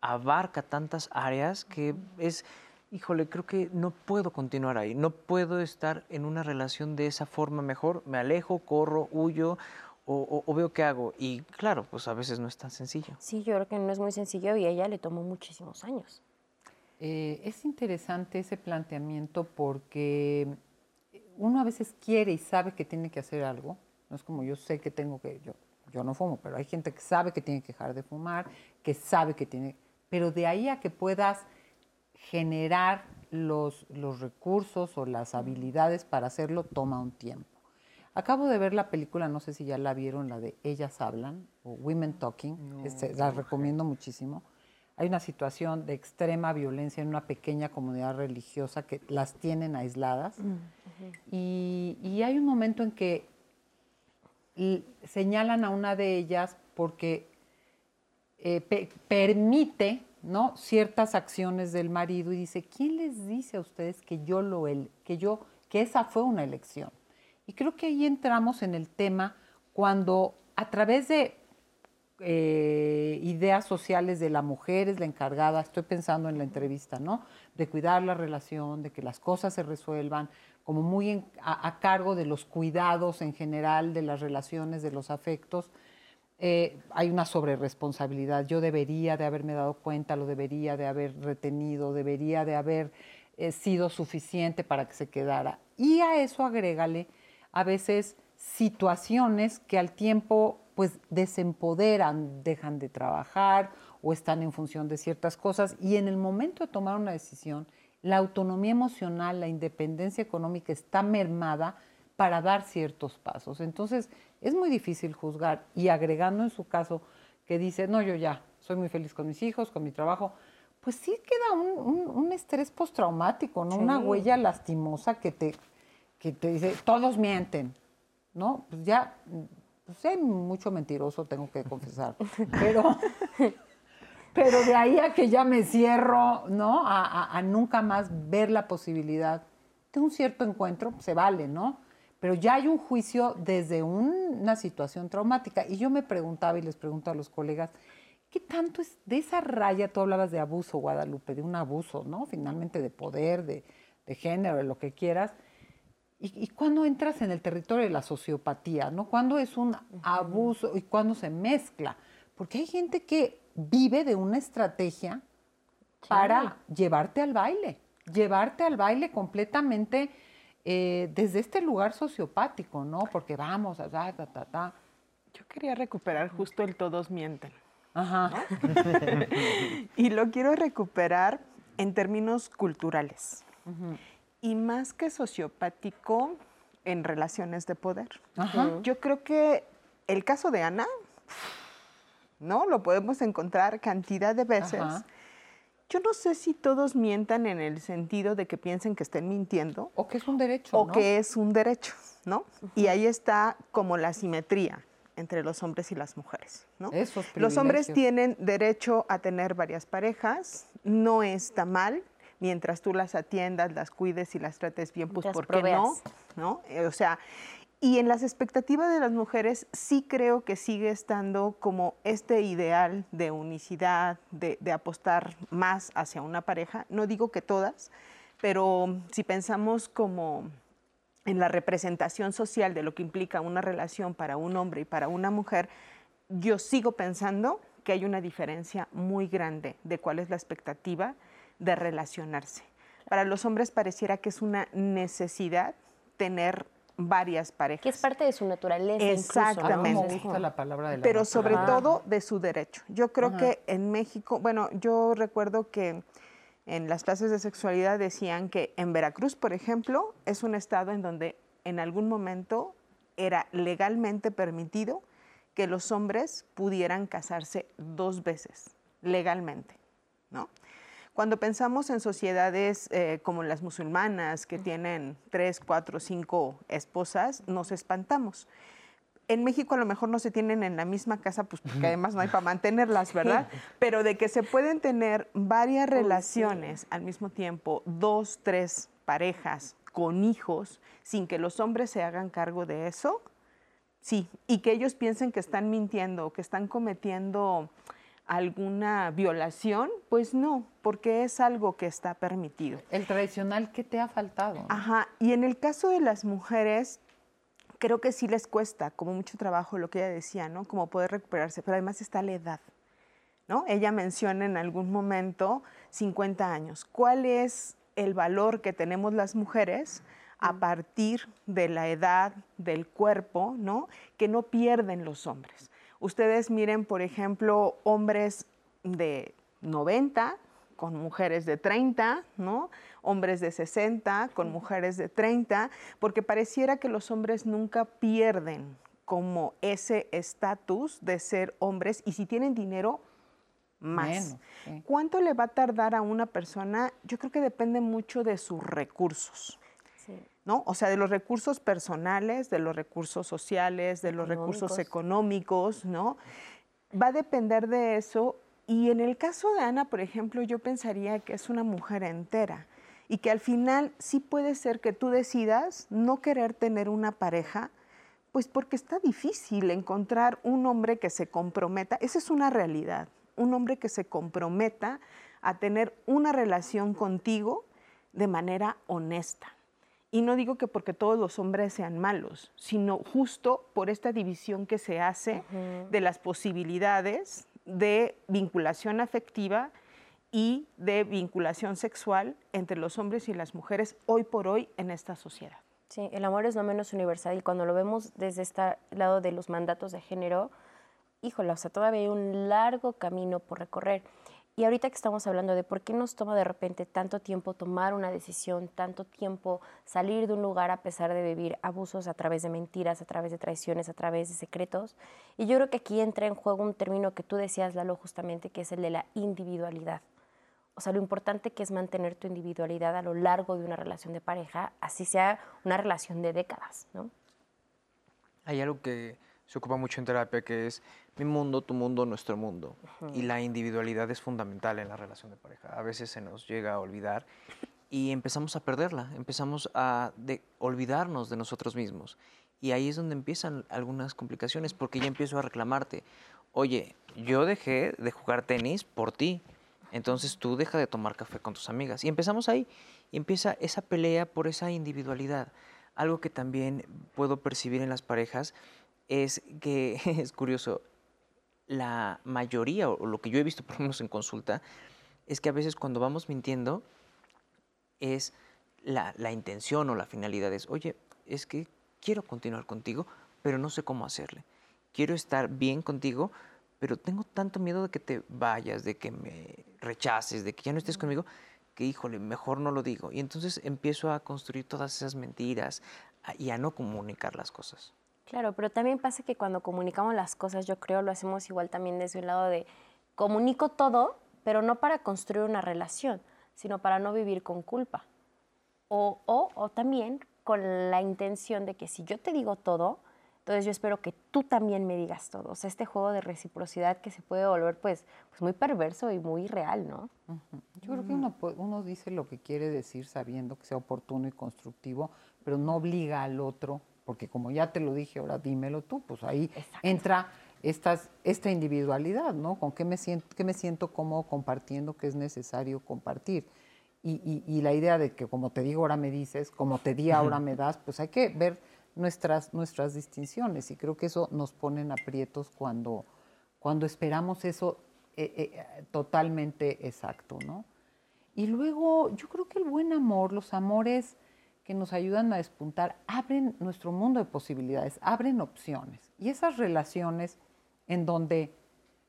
abarca tantas áreas que es, híjole, creo que no puedo continuar ahí, no puedo estar en una relación de esa forma mejor, me alejo, corro, huyo o, o, veo qué hago. Y claro, pues a veces no es tan sencillo.
Sí, yo creo que no es muy sencillo y a ella le tomó muchísimos años.
Eh, es interesante ese planteamiento porque uno a veces quiere y sabe que tiene que hacer algo. No es como yo sé que tengo que, yo, yo no fumo, pero hay gente que sabe que tiene que dejar de fumar, que sabe que tiene, pero de ahí a que puedas generar los, los recursos o las habilidades para hacerlo toma un tiempo. Acabo de ver la película, no sé si ya la vieron, la de Ellas Hablan o Women Talking, no, este, la recomiendo muchísimo. Hay una situación de extrema violencia en una pequeña comunidad religiosa que las tienen aisladas mm, uh -huh. y, y, hay un momento en que señalan a una de ellas porque eh, pe permite ¿no? ciertas acciones del marido y dice, ¿quién les dice a ustedes que yo lo el que yo que esa fue una elección? Y creo que ahí entramos en el tema cuando a través de eh, ideas sociales de la mujer es la encargada, estoy pensando en la entrevista, ¿no? De cuidar la relación, de que las cosas se resuelvan, como muy a, cargo de los cuidados en general, de las relaciones, de los afectos. Eh, hay una sobreresponsabilidad. Yo debería de haberme dado cuenta, lo debería de haber retenido, debería de haber eh, sido suficiente para que se quedara. Y a eso agrégale a veces situaciones que al tiempo pues desempoderan, dejan de trabajar o están en función de ciertas cosas y en el momento de tomar una decisión, la autonomía emocional, la independencia económica está mermada para dar ciertos pasos. Entonces, es muy difícil juzgar y agregando en su caso que dice, no, yo ya soy muy feliz con mis hijos, con mi trabajo, pues sí queda un, un, un estrés postraumático, ¿no? Sí. Una huella lastimosa que te, que te dice, todos mienten, ¿no? Pues ya, pues hay mucho mentiroso, tengo que confesar, pero, pero de ahí a que ya me cierro, ¿no? A, a, a, nunca más ver la posibilidad de un cierto encuentro, se vale, ¿no? Pero ya hay un juicio desde un, una situación traumática. Y yo me preguntaba y les pregunto a los colegas, ¿qué tanto es de esa raya? Tú hablabas de abuso, Guadalupe, de un abuso, ¿no? Finalmente de poder, de, de género, de lo que quieras ¿Y, y cuándo entras en el territorio de la sociopatía? ¿no? ¿Cuándo es un abuso y cuándo se mezcla? Porque hay gente que vive de una estrategia sí. para llevarte al baile. llevarte al baile completamente eh, desde este lugar sociopático, ¿no? Porque vamos, a ta, ta, ta, ta.
Yo quería recuperar justo el todos mienten.
Ajá.
y lo quiero recuperar en términos culturales. Y más que sociopático, en relaciones de poder.
Ajá.
Yo creo que el caso de Ana, ¿no? Lo podemos encontrar cantidad de veces.
Ajá.
Yo no sé si todos mientan en el sentido de que piensen que estén mintiendo
O que es un derecho,
o
¿no?
que es un derecho, ¿no? Y ahí está como la simetría entre los hombres y las mujeres, ¿no?
Esos
Los hombres tienen derecho a tener varias parejas, no está mal, mientras tú las atiendas, las cuides y las trates bien, pues
Mientras
¿por qué no? ¿no? Eh, O sea, y en las expectativas de las mujeres sí creo que sigue estando como este ideal de unicidad, de, de apostar más hacia una pareja. No digo que todas, pero si pensamos como en la representación social de lo que implica una relación para un hombre y para una mujer, yo sigo pensando que hay una diferencia muy grande de cuál es la expectativa de relacionarse. Para los hombres pareciera que es una necesidad tener varias parejas.
Que es parte de su naturaleza. incluso, ¿no?
Exactamente.
A mí me
Entonces,
gusta la palabra de la
pero sobre todo de su derecho. Yo creo
Ajá.
que en México, bueno, yo recuerdo que en las clases de sexualidad decían que en Veracruz, por ejemplo, es un estado en donde en algún momento era legalmente permitido que los hombres pudieran casarse dos veces, legalmente, ¿no? Cuando pensamos en sociedades eh, como las musulmanas, que tienen tres, cuatro, cinco esposas, nos espantamos. En México a lo mejor no se tienen en la misma casa, pues porque además no hay para mantenerlas, ¿verdad? Pero de que se pueden tener varias relaciones al mismo tiempo, dos, tres parejas con hijos, sin que los hombres se hagan cargo de eso, sí. Y que ellos piensen que están mintiendo que están cometiendo alguna violación, pues no, porque es algo que está permitido.
El tradicional, ¿qué te ha faltado?
Ajá, y en el caso de las mujeres, creo que sí les cuesta, como mucho trabajo, lo que ella decía, ¿no? Como poder recuperarse, pero además está la edad, ¿no? Ella menciona en algún momento 50 años. ¿Cuál es el valor que tenemos las mujeres a partir de la edad, del cuerpo, ¿no? Que no pierden los hombres. Ustedes miren, por ejemplo, hombres de 90 con mujeres de 30, ¿no? Hombres de 60 con mujeres de 30, porque pareciera que los hombres nunca pierden como ese estatus de ser hombres y si tienen dinero, más.
Menos, sí.
¿Cuánto le va a tardar a una persona? Yo creo que depende mucho de sus recursos. ¿No? O sea, de los recursos personales, de los recursos sociales, de los recursos económicos, ¿no? Va a depender de eso. Y en el caso de Ana, por ejemplo, yo pensaría que es una mujer entera y que al final sí puede ser que tú decidas no querer tener una pareja, pues porque está difícil encontrar un hombre que se comprometa. Esa es una realidad, un hombre que se comprometa a tener una relación contigo de manera honesta. Y no digo que porque todos los hombres sean malos, sino justo por esta división que se hace de las posibilidades de vinculación afectiva y de vinculación sexual entre los hombres y las mujeres hoy por hoy en esta sociedad.
Sí, el amor es lo menos universal y cuando lo vemos desde este lado de los mandatos de género, híjole, o sea, todavía hay un largo camino por recorrer. Y ahorita que estamos hablando de por qué nos toma de repente tanto tiempo tomar una decisión, tanto tiempo salir de un lugar a pesar de vivir abusos a través de mentiras, a través de traiciones, a través de secretos. Y yo creo que aquí entra en juego un término que tú decías, Lalo, justamente, que es el de la individualidad. O sea, lo importante que es mantener tu individualidad a lo largo de una relación de pareja, así sea una relación de décadas, ¿no?
Hay algo que se ocupa mucho en terapia que es mi mundo, tu mundo, nuestro mundo. Y la individualidad es fundamental en la relación de pareja. A veces se nos llega a olvidar y empezamos a perderla, empezamos a de- olvidarnos de nosotros mismos. Y ahí es donde empiezan algunas complicaciones porque ya empiezo a reclamarte, oye, yo dejé de jugar tenis por ti, entonces tú deja de tomar café con tus amigas. Y empezamos ahí, y empieza esa pelea por esa individualidad. Algo que también puedo percibir en las parejas es que, es curioso, la mayoría, o lo que yo he visto por lo menos en consulta, es que a veces cuando vamos mintiendo, es la, la intención o la finalidad es, oye, es que quiero continuar contigo, pero no sé cómo hacerle. Quiero estar bien contigo, pero tengo tanto miedo de que te vayas, de que me rechaces, de que ya no estés conmigo, que híjole, mejor no lo digo. Y entonces empiezo a construir todas esas mentiras y a no comunicar las cosas.
Claro, pero también pasa que cuando comunicamos las cosas, yo creo, lo hacemos igual también desde un lado de comunico todo, pero no para construir una relación, sino para no vivir con culpa. O, o, o también con la intención de que si yo te digo todo, entonces yo espero que tú también me digas todo. O sea, este juego de reciprocidad que se puede volver pues, pues muy perverso y muy real, ¿no?
Yo creo que uno, uno dice lo que quiere decir sabiendo que sea oportuno y constructivo, pero no obliga al otro, porque como ya te lo dije, ahora dímelo tú, pues ahí entra estas, esta individualidad, ¿no? Con qué me siento, qué me siento cómodo compartiendo, qué es necesario compartir. Y, y- y la idea de que como te digo, ahora me dices, como te di, ahora me das, pues hay que ver nuestras, nuestras distinciones y creo que eso nos pone en aprietos cuando, cuando esperamos eso eh, eh, totalmente exacto, ¿no? Y luego yo creo que el buen amor, los amores que nos ayudan a despuntar, abren nuestro mundo de posibilidades, abren opciones. Y esas relaciones en donde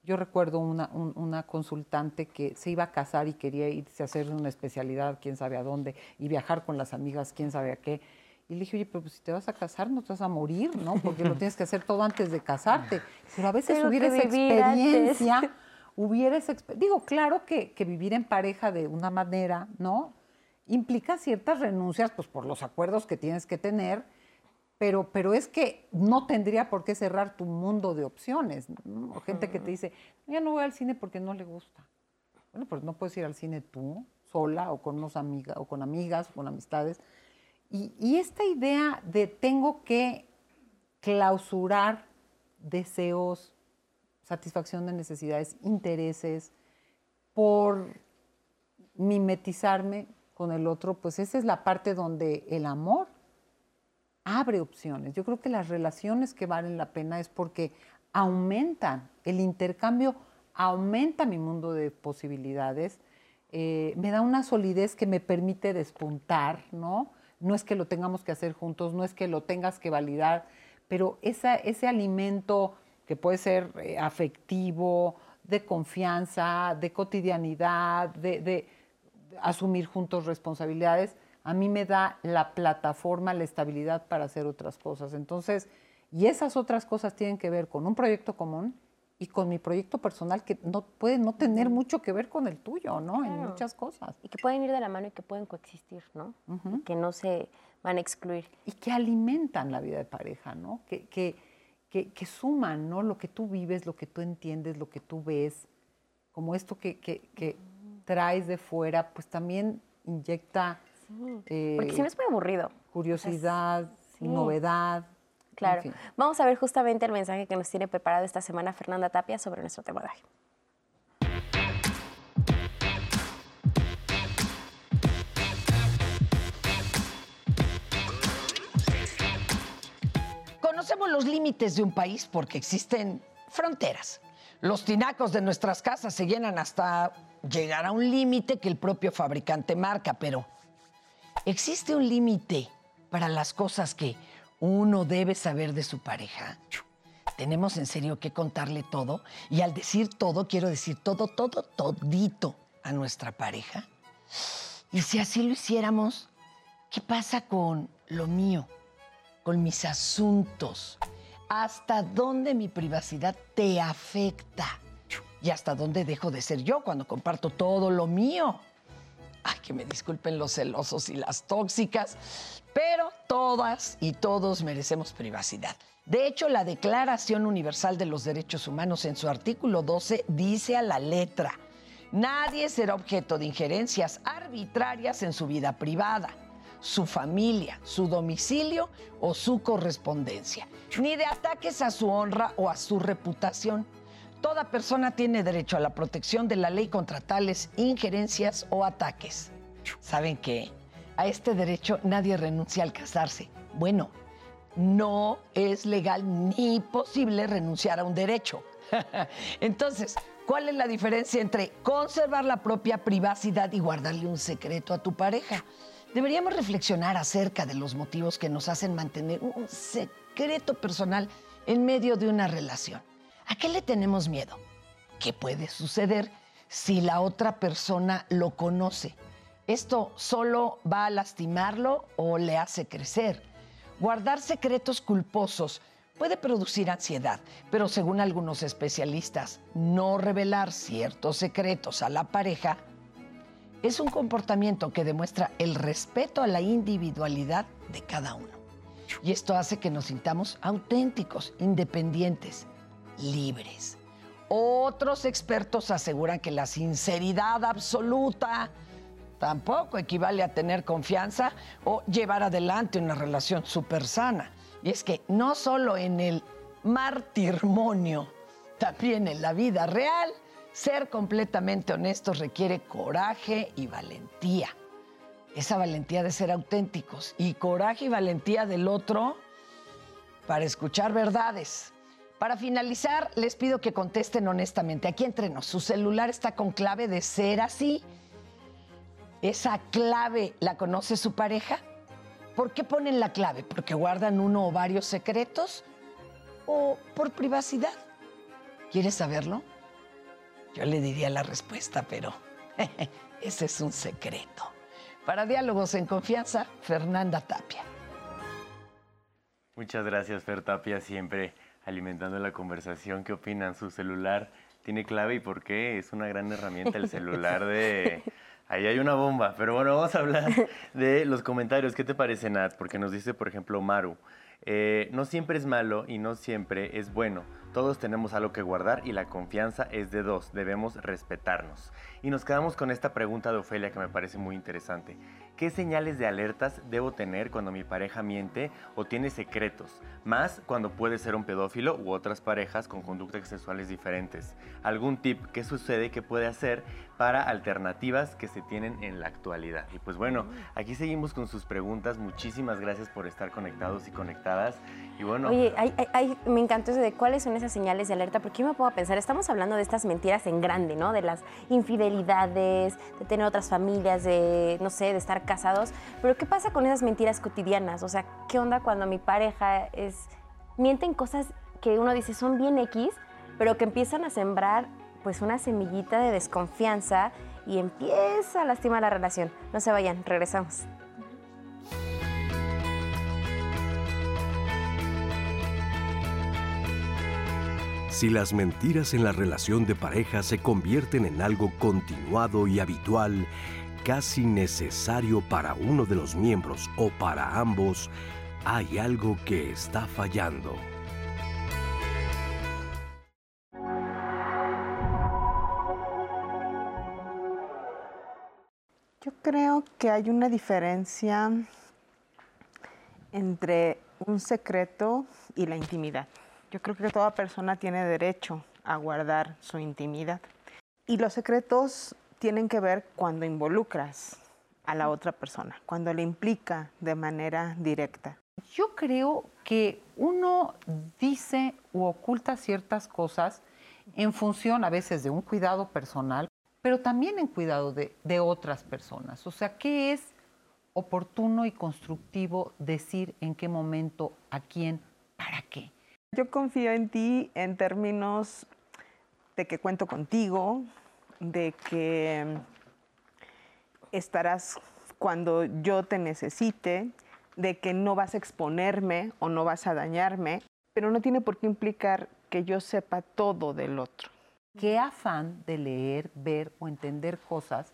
yo recuerdo una, un- una consultante que se iba a casar y quería irse a hacer una especialidad, quién sabe a dónde, y viajar con las amigas, quién sabe a qué. Y le dije, oye, pero pues, si te vas a casar no te vas a morir, ¿no? Porque lo tienes que hacer todo antes de casarte. Pero a veces
Tengo
hubiera esa
vivir antes.
experiencia, hubiera esa Digo, claro que, que vivir en pareja de una manera, ¿no? Implica ciertas renuncias, pues por los acuerdos que tienes que tener, pero, pero es que no tendría por qué cerrar tu mundo de opciones. gente que te dice, ya no voy al cine porque no le gusta. Bueno, pues no puedes ir al cine tú, sola, o con unos amigas, o con amigas, o con amistades. Y, y esta idea de tengo que clausurar deseos, satisfacción de necesidades, intereses, por mimetizarme con el otro, pues esa es la parte donde el amor abre opciones. Yo creo que las relaciones que valen la pena es porque aumentan, el intercambio aumenta mi mundo de posibilidades, eh, me da una solidez que me permite despuntar, ¿no? No es que lo tengamos que hacer juntos, no es que lo tengas que validar, pero ese alimento que puede ser eh, afectivo, de confianza, de cotidianidad, de asumir juntos responsabilidades, a mí me da la plataforma, la estabilidad para hacer otras cosas. Entonces, y esas otras cosas tienen que ver con un proyecto común y con mi proyecto personal que no puede no tener mucho que ver con el tuyo, ¿no? En muchas cosas.
Y que pueden ir de la mano y que pueden coexistir, ¿no? Que no se van a excluir.
y que alimentan la vida de pareja, ¿no? Que, que, que, que suman, ¿no? Lo que tú vives, lo que tú entiendes, lo que tú ves, como esto que, que, que traes de fuera, pues también inyecta eh,
Porque si no es muy aburrido.
curiosidad,
sí.
novedad. en
Claro.
fin.
Vamos a ver justamente el mensaje que nos tiene preparado esta semana Fernanda Tapia sobre nuestro tema de hoy.
Conocemos los límites de un país porque existen fronteras. Los tinacos de nuestras casas se llenan hasta llegar a un límite que el propio fabricante marca, pero ¿existe un límite para las cosas que uno debe saber de su pareja? Tenemos en serio que contarle todo y al decir todo quiero decir todo, todo, todito a nuestra pareja. Y si así lo hiciéramos, ¿qué pasa con lo mío? con mis asuntos. ¿Hasta dónde mi privacidad te afecta? ¿Y hasta dónde dejo de ser yo cuando comparto todo lo mío? Ay, que me disculpen los celosos y las tóxicas, pero todas y todos merecemos privacidad. De hecho, la Declaración Universal de los Derechos Humanos en su artículo 12 dice a la letra, nadie será objeto de injerencias arbitrarias en su vida privada su familia, su domicilio o su correspondencia, ni de ataques a su honra o a su reputación. Toda persona tiene derecho a la protección de la ley contra tales injerencias o ataques. ¿Saben qué? A este derecho nadie renuncia al casarse. Bueno, no es legal ni posible renunciar a un derecho. Entonces, ¿Cuál es la diferencia entre conservar la propia privacidad y guardarle un secreto a tu pareja? Deberíamos reflexionar acerca de los motivos que nos hacen mantener un secreto personal en medio de una relación. ¿A qué le tenemos miedo? ¿Qué puede suceder si la otra persona lo conoce? ¿Esto solo va a lastimarlo o le hace crecer? Guardar secretos culposos puede producir ansiedad, pero según algunos especialistas, no revelar ciertos secretos a la pareja es un comportamiento que demuestra el respeto a la individualidad de cada uno. Y esto hace que nos sintamos auténticos, independientes, libres. Otros expertos aseguran que la sinceridad absoluta tampoco equivale a tener confianza o llevar adelante una relación súper sana. Y es que no solo en el martirmonio, también en la vida real, ser completamente honestos requiere coraje y valentía. Esa valentía de ser auténticos y coraje y valentía del otro para escuchar verdades. Para finalizar, les pido que contesten honestamente. Aquí entre nos, ¿su celular está con clave de ser así? ¿Esa clave la conoce su pareja? ¿Por qué ponen la clave? ¿Porque guardan uno o varios secretos? ¿O por privacidad? ¿Quieres saberlo? Yo le diría la respuesta, pero ese es un secreto. Para Diálogos en Confianza, Fernanda Tapia.
Muchas gracias, Fer Tapia, siempre alimentando la conversación. ¿Qué opinan? ¿Su celular tiene clave y por qué? Es una gran herramienta el celular de Ahí hay una bomba, pero bueno, vamos a hablar de los comentarios. ¿Qué te parece, Nat? Porque nos dice, por ejemplo, Maru, eh, no siempre es malo y no siempre es bueno. Todos tenemos algo que guardar y la confianza es de dos, debemos respetarnos. Y nos quedamos con esta pregunta de Ofelia que me parece muy interesante. ¿Qué señales de alertas debo tener cuando mi pareja miente o tiene secretos? Más cuando puede ser un pedófilo u otras parejas con conductas sexuales diferentes. ¿Algún tip? ¿Qué sucede? ¿Qué puede hacer para alternativas que se tienen en la actualidad? Y pues bueno, aquí seguimos con sus preguntas. Muchísimas gracias por estar conectados y conectadas. Y bueno.
Oye, me encantó eso de cuáles son esas señales de alerta, porque yo me puedo pensar, estamos hablando de estas mentiras en grande, ¿no? De las infidelidades, de tener otras familias, de, no sé, de estar casados. Pero ¿qué pasa con esas mentiras cotidianas? O sea, ¿qué onda cuando mi pareja es. mienten cosas que uno dice son bien X, pero que empiezan a sembrar pues una semillita de desconfianza y empieza a lastimar la relación. No se vayan, regresamos.
Si las mentiras en la relación de pareja se convierten en algo continuado y habitual, casi necesario para uno de los miembros o para ambos, hay algo que está fallando.
Yo creo que hay una diferencia entre un secreto y la intimidad. Yo creo que toda persona tiene derecho a guardar su intimidad. Y los secretos tienen que ver cuando involucras a la otra persona, cuando le implica de manera directa.
Yo creo que uno dice u oculta ciertas cosas en función a veces de un cuidado personal, pero también en cuidado de, otras personas. O sea, ¿qué es oportuno y constructivo decir en qué momento, a quién, para qué?
Yo confío en ti en términos de que cuento contigo, de que estarás cuando yo te necesite, de que no vas a exponerme o no vas a dañarme, pero no tiene por qué implicar que yo sepa todo del otro.
Qué afán de leer, ver o entender cosas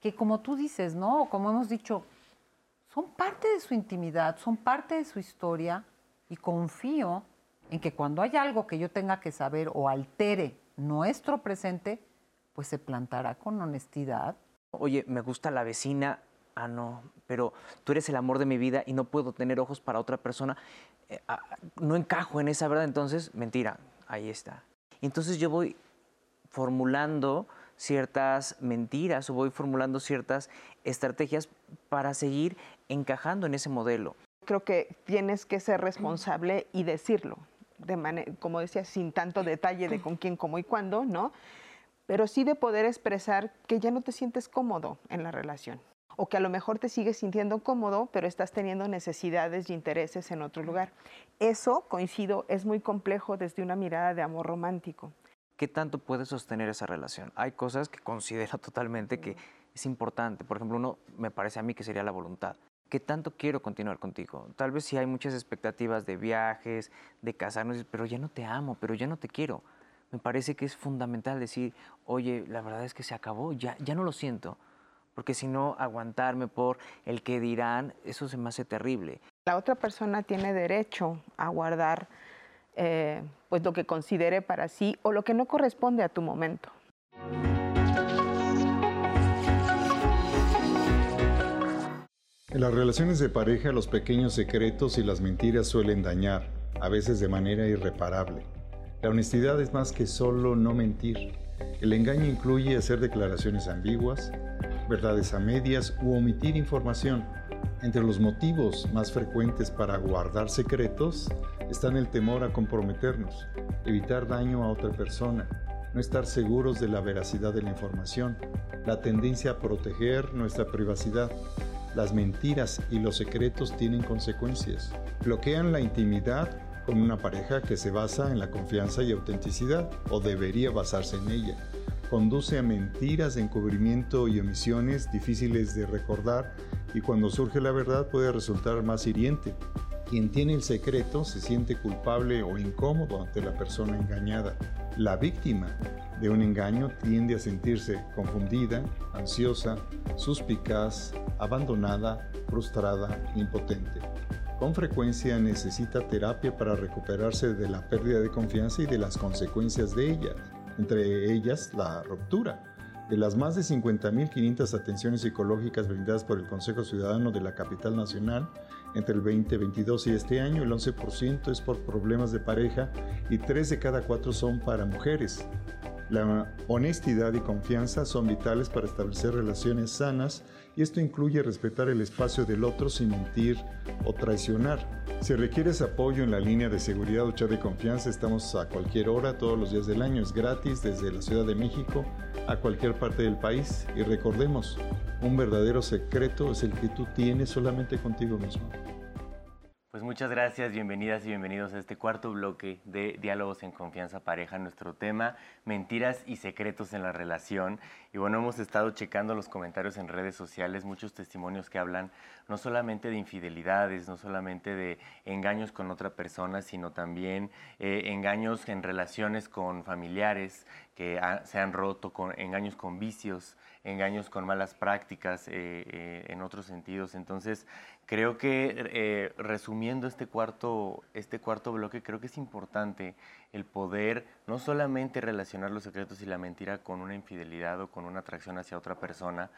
que como tú dices, ¿no? Como hemos dicho, son parte de su intimidad, son parte de su historia y confío en que cuando hay algo que yo tenga que saber o altere nuestro presente, pues se plantará con honestidad.
Oye, me gusta la vecina, ah, no, pero tú eres el amor de mi vida y no puedo tener ojos para otra persona. Eh, ah, no encajo en esa verdad, entonces, mentira, ahí está. Entonces yo voy formulando ciertas mentiras o voy formulando ciertas estrategias para seguir encajando en ese modelo.
Creo que tienes que ser responsable y decirlo, como decía, sin tanto detalle de con quién, cómo y cuándo, ¿no? pero sí de poder expresar que ya no te sientes cómodo en la relación o que a lo mejor te sigues sintiendo cómodo, pero estás teniendo necesidades y intereses en otro lugar. Eso, coincido, es muy complejo desde una mirada de amor romántico.
¿Qué tanto puede sostener esa relación? Hay cosas que considero totalmente que es importante. Por ejemplo, uno me parece a mí que sería la voluntad. ¿Qué tanto quiero continuar contigo? Tal vez sí hay muchas expectativas de viajes, de casarnos, pero ya no te amo, pero ya no te quiero me parece que es fundamental decir, oye, la verdad es que se acabó, ya, ya no lo siento, porque si no, aguantarme por el que dirán, eso se me hace terrible.
La otra persona tiene derecho a guardar eh, pues lo que considere para sí o lo que no corresponde a tu momento.
En las relaciones de pareja los pequeños secretos y las mentiras suelen dañar, a veces de manera irreparable. La honestidad es más que solo no mentir. El engaño incluye hacer declaraciones ambiguas, verdades a medias u omitir información. Entre los motivos más frecuentes para guardar secretos están el temor a comprometernos, evitar daño a otra persona, no estar seguros de la veracidad de la información, la tendencia a proteger nuestra privacidad. Las mentiras y los secretos tienen consecuencias. Bloquean la intimidad con una pareja que se basa en la confianza y autenticidad, o debería basarse en ella. Conduce a mentiras, encubrimiento y omisiones difíciles de recordar y cuando surge la verdad puede resultar más hiriente. Quien tiene el secreto se siente culpable o incómodo ante la persona engañada. La víctima de un engaño tiende a sentirse confundida, ansiosa, suspicaz, abandonada, frustrada, impotente con frecuencia necesita terapia para recuperarse de la pérdida de confianza y de las consecuencias de ella, entre ellas la ruptura. De las más de 50.500 atenciones psicológicas brindadas por el Consejo Ciudadano de la Capital Nacional entre el 2022 y este año, el 11% es por problemas de pareja y 3 de cada 4 son para mujeres. La honestidad y confianza son vitales para establecer relaciones sanas y esto incluye respetar el espacio del otro sin mentir o traicionar. Si requieres apoyo en la línea de seguridad o chat de confianza, estamos a cualquier hora, todos los días del año. Es gratis desde la Ciudad de México a cualquier parte del país. Y recordemos, un verdadero secreto es el que tú tienes solamente contigo mismo.
Pues muchas gracias, bienvenidas y bienvenidos a este cuarto bloque de Diálogos en Confianza Pareja. Nuestro tema, mentiras y secretos en la relación. Y bueno, hemos estado checando los comentarios en redes sociales, muchos testimonios que hablan no solamente de infidelidades, no solamente de engaños con otra persona, sino también eh, engaños en relaciones con familiares que se han roto, con engaños con vicios, engaños con malas prácticas eh, eh, en otros sentidos. Entonces, creo que eh, resumiendo este cuarto, este cuarto bloque, creo que es importante el poder no solamente relacionar los secretos y la mentira con una infidelidad o con una atracción hacia otra persona,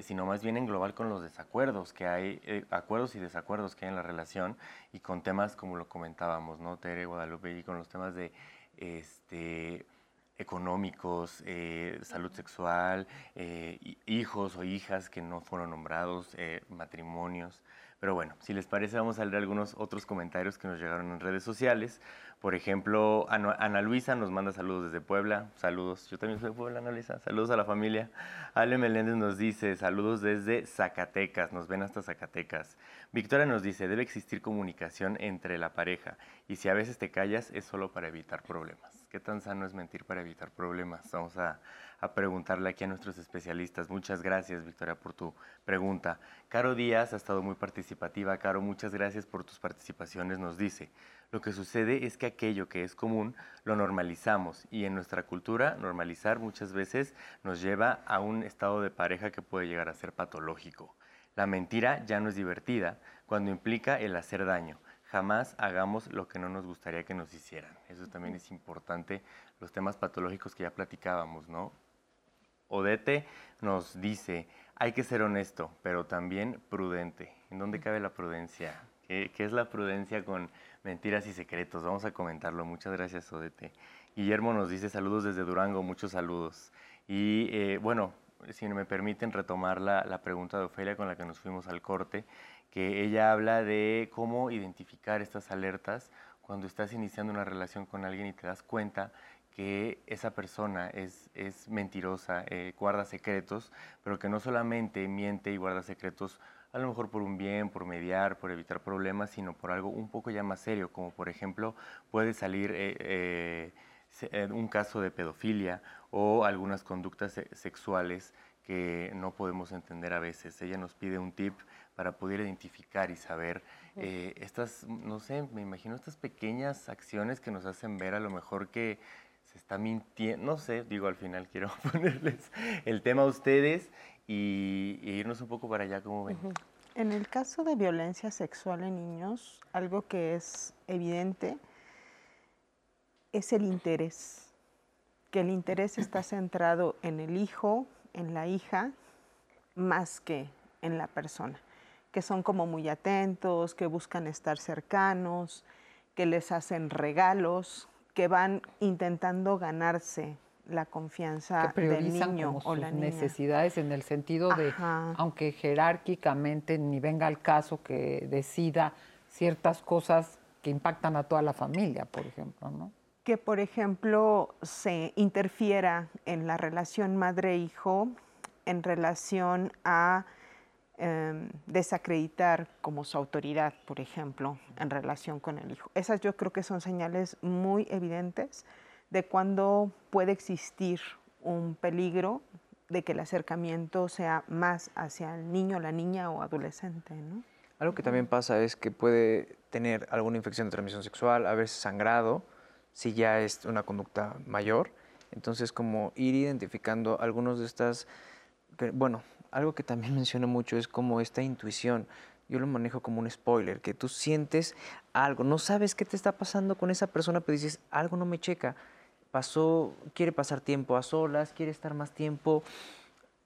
sino más bien englobar con los desacuerdos que hay, acuerdos y desacuerdos que hay en la relación y con temas como lo comentábamos, ¿no? Tere, Guadalupe, y con los temas de este económicos, eh, salud sexual, eh, hijos o hijas que no fueron nombrados, eh, matrimonios. Pero bueno, si les parece, vamos a leer algunos otros comentarios que nos llegaron en redes sociales. Por ejemplo, Ana, Luisa nos manda saludos desde Puebla. Saludos. Yo también soy de Puebla, Ana Luisa. Saludos a la familia. Ale Meléndez nos dice saludos desde Zacatecas. Nos ven hasta Zacatecas. Victoria nos dice, debe existir comunicación entre la pareja. Y si a veces te callas, es solo para evitar problemas. ¿Qué tan sano es mentir para evitar problemas? Vamos a, a preguntarle aquí a nuestros especialistas. Muchas gracias, Victoria, por tu pregunta. Caro Díaz ha estado muy participativa. Caro, muchas gracias por tus participaciones. Nos dice, lo que sucede es que aquello que es común lo normalizamos y en nuestra cultura normalizar muchas veces nos lleva a un estado de pareja que puede llegar a ser patológico. La mentira ya no es divertida cuando implica el hacer daño. Jamás hagamos lo que no nos gustaría que nos hicieran. Eso también es importante, los temas patológicos que ya platicábamos, ¿no? Odete nos dice, hay que ser honesto, pero también prudente. ¿En dónde cabe la prudencia? ¿Qué, es la prudencia con mentiras y secretos? Vamos a comentarlo. Muchas gracias, Odete. Guillermo nos dice saludos desde Durango, muchos saludos. Y eh, bueno, si me permiten retomar la, la pregunta de Ofelia con la que nos fuimos al corte, que ella habla de cómo identificar estas alertas cuando estás iniciando una relación con alguien y te das cuenta que esa persona es, es mentirosa, eh, guarda secretos, pero que no solamente miente y guarda secretos a lo mejor por un bien, por mediar, por evitar problemas, sino por algo un poco ya más serio, como por ejemplo puede salir eh, eh, un caso de pedofilia o algunas conductas sexuales que no podemos entender a veces. Ella nos pide un tip para poder identificar y saber eh, estas, no sé, me imagino estas pequeñas acciones que nos hacen ver a lo mejor que se está mintiendo, no sé, digo al final quiero ponerles el tema a ustedes y, irnos un poco para allá, como ven?
En el caso de violencia sexual en niños, algo que es evidente es el interés, que el interés está centrado en el hijo, en la hija, más que en la persona, que son como muy atentos, que buscan estar cercanos, que les hacen regalos, que van intentando ganarse la confianza
que
del niño
como
o
sus
la niña.
necesidades en el sentido de, aunque jerárquicamente ni venga al caso que decida ciertas cosas que impactan a toda la familia, por ejemplo, ¿no?
Que, por ejemplo, se interfiera en la relación madre-hijo en relación a em, desacreditar como su autoridad, por ejemplo, en relación con el hijo. Esas yo creo que son señales muy evidentes de cuando puede existir un peligro de que el acercamiento sea más hacia el niño, la niña o adolescente. ¿no?
Algo que también pasa es que puede tener alguna infección de transmisión sexual, a sangrado, si ya es una conducta mayor. Entonces, como ir identificando algunos de estas, bueno, algo que también menciono mucho es como esta intuición. Yo lo manejo como un spoiler, que tú sientes algo, no sabes qué te está pasando con esa persona, pero dices, algo no me checa pasó, quiere pasar tiempo a solas, quiere estar más tiempo,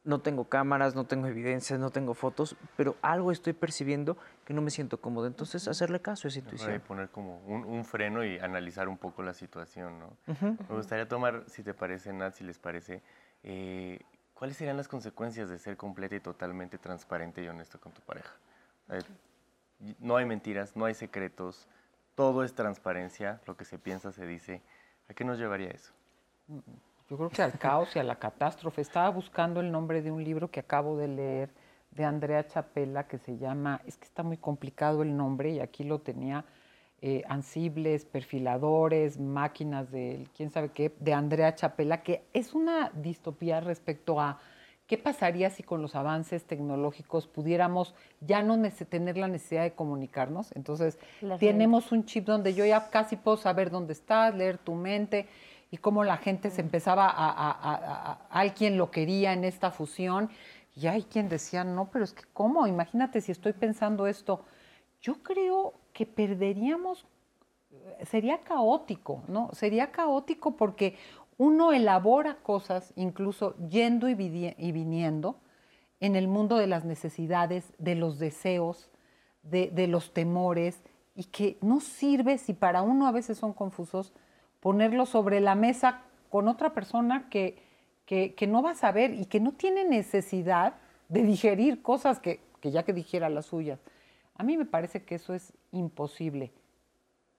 no tengo cámaras, no tengo evidencias, no tengo fotos, pero algo estoy percibiendo que no me siento cómodo. Entonces, hacerle caso a esa intuición.
poner como un, freno y analizar un poco la situación, ¿no? Me gustaría tomar, si te parece, Nat, si les parece, eh, ¿cuáles serían las consecuencias de ser completa y totalmente transparente y honesto con tu pareja? no hay mentiras, no hay secretos, todo es transparencia, lo que se piensa se dice. ¿A qué nos llevaría eso?
Yo creo que al caos y a la catástrofe. Estaba buscando el nombre de un libro que acabo de leer de Andrea Chapela que se llama, es que está muy complicado el nombre y aquí lo tenía, eh, ansibles, perfiladores, máquinas de quién sabe qué, de Andrea Chapela, que es una distopía respecto a qué pasaría si con los avances tecnológicos pudiéramos ya no tener la necesidad de comunicarnos. Entonces, tenemos un chip donde yo ya casi puedo saber dónde estás, leer tu mente y cómo la gente se empezaba a, a, alguien lo quería en esta fusión. Y hay quien decía, no, pero es que ¿cómo? Imagínate si estoy pensando esto. Yo creo que perderíamos, sería caótico, ¿no? Sería caótico porque uno elabora cosas incluso yendo y, viniendo en el mundo de las necesidades, de los deseos, de, los temores, y que no sirve si para uno a veces son confusos ponerlo sobre la mesa con otra persona que, que, no va a saber y que no tiene necesidad de digerir cosas que, que ya que dijera las suyas. A mí me parece que eso es imposible.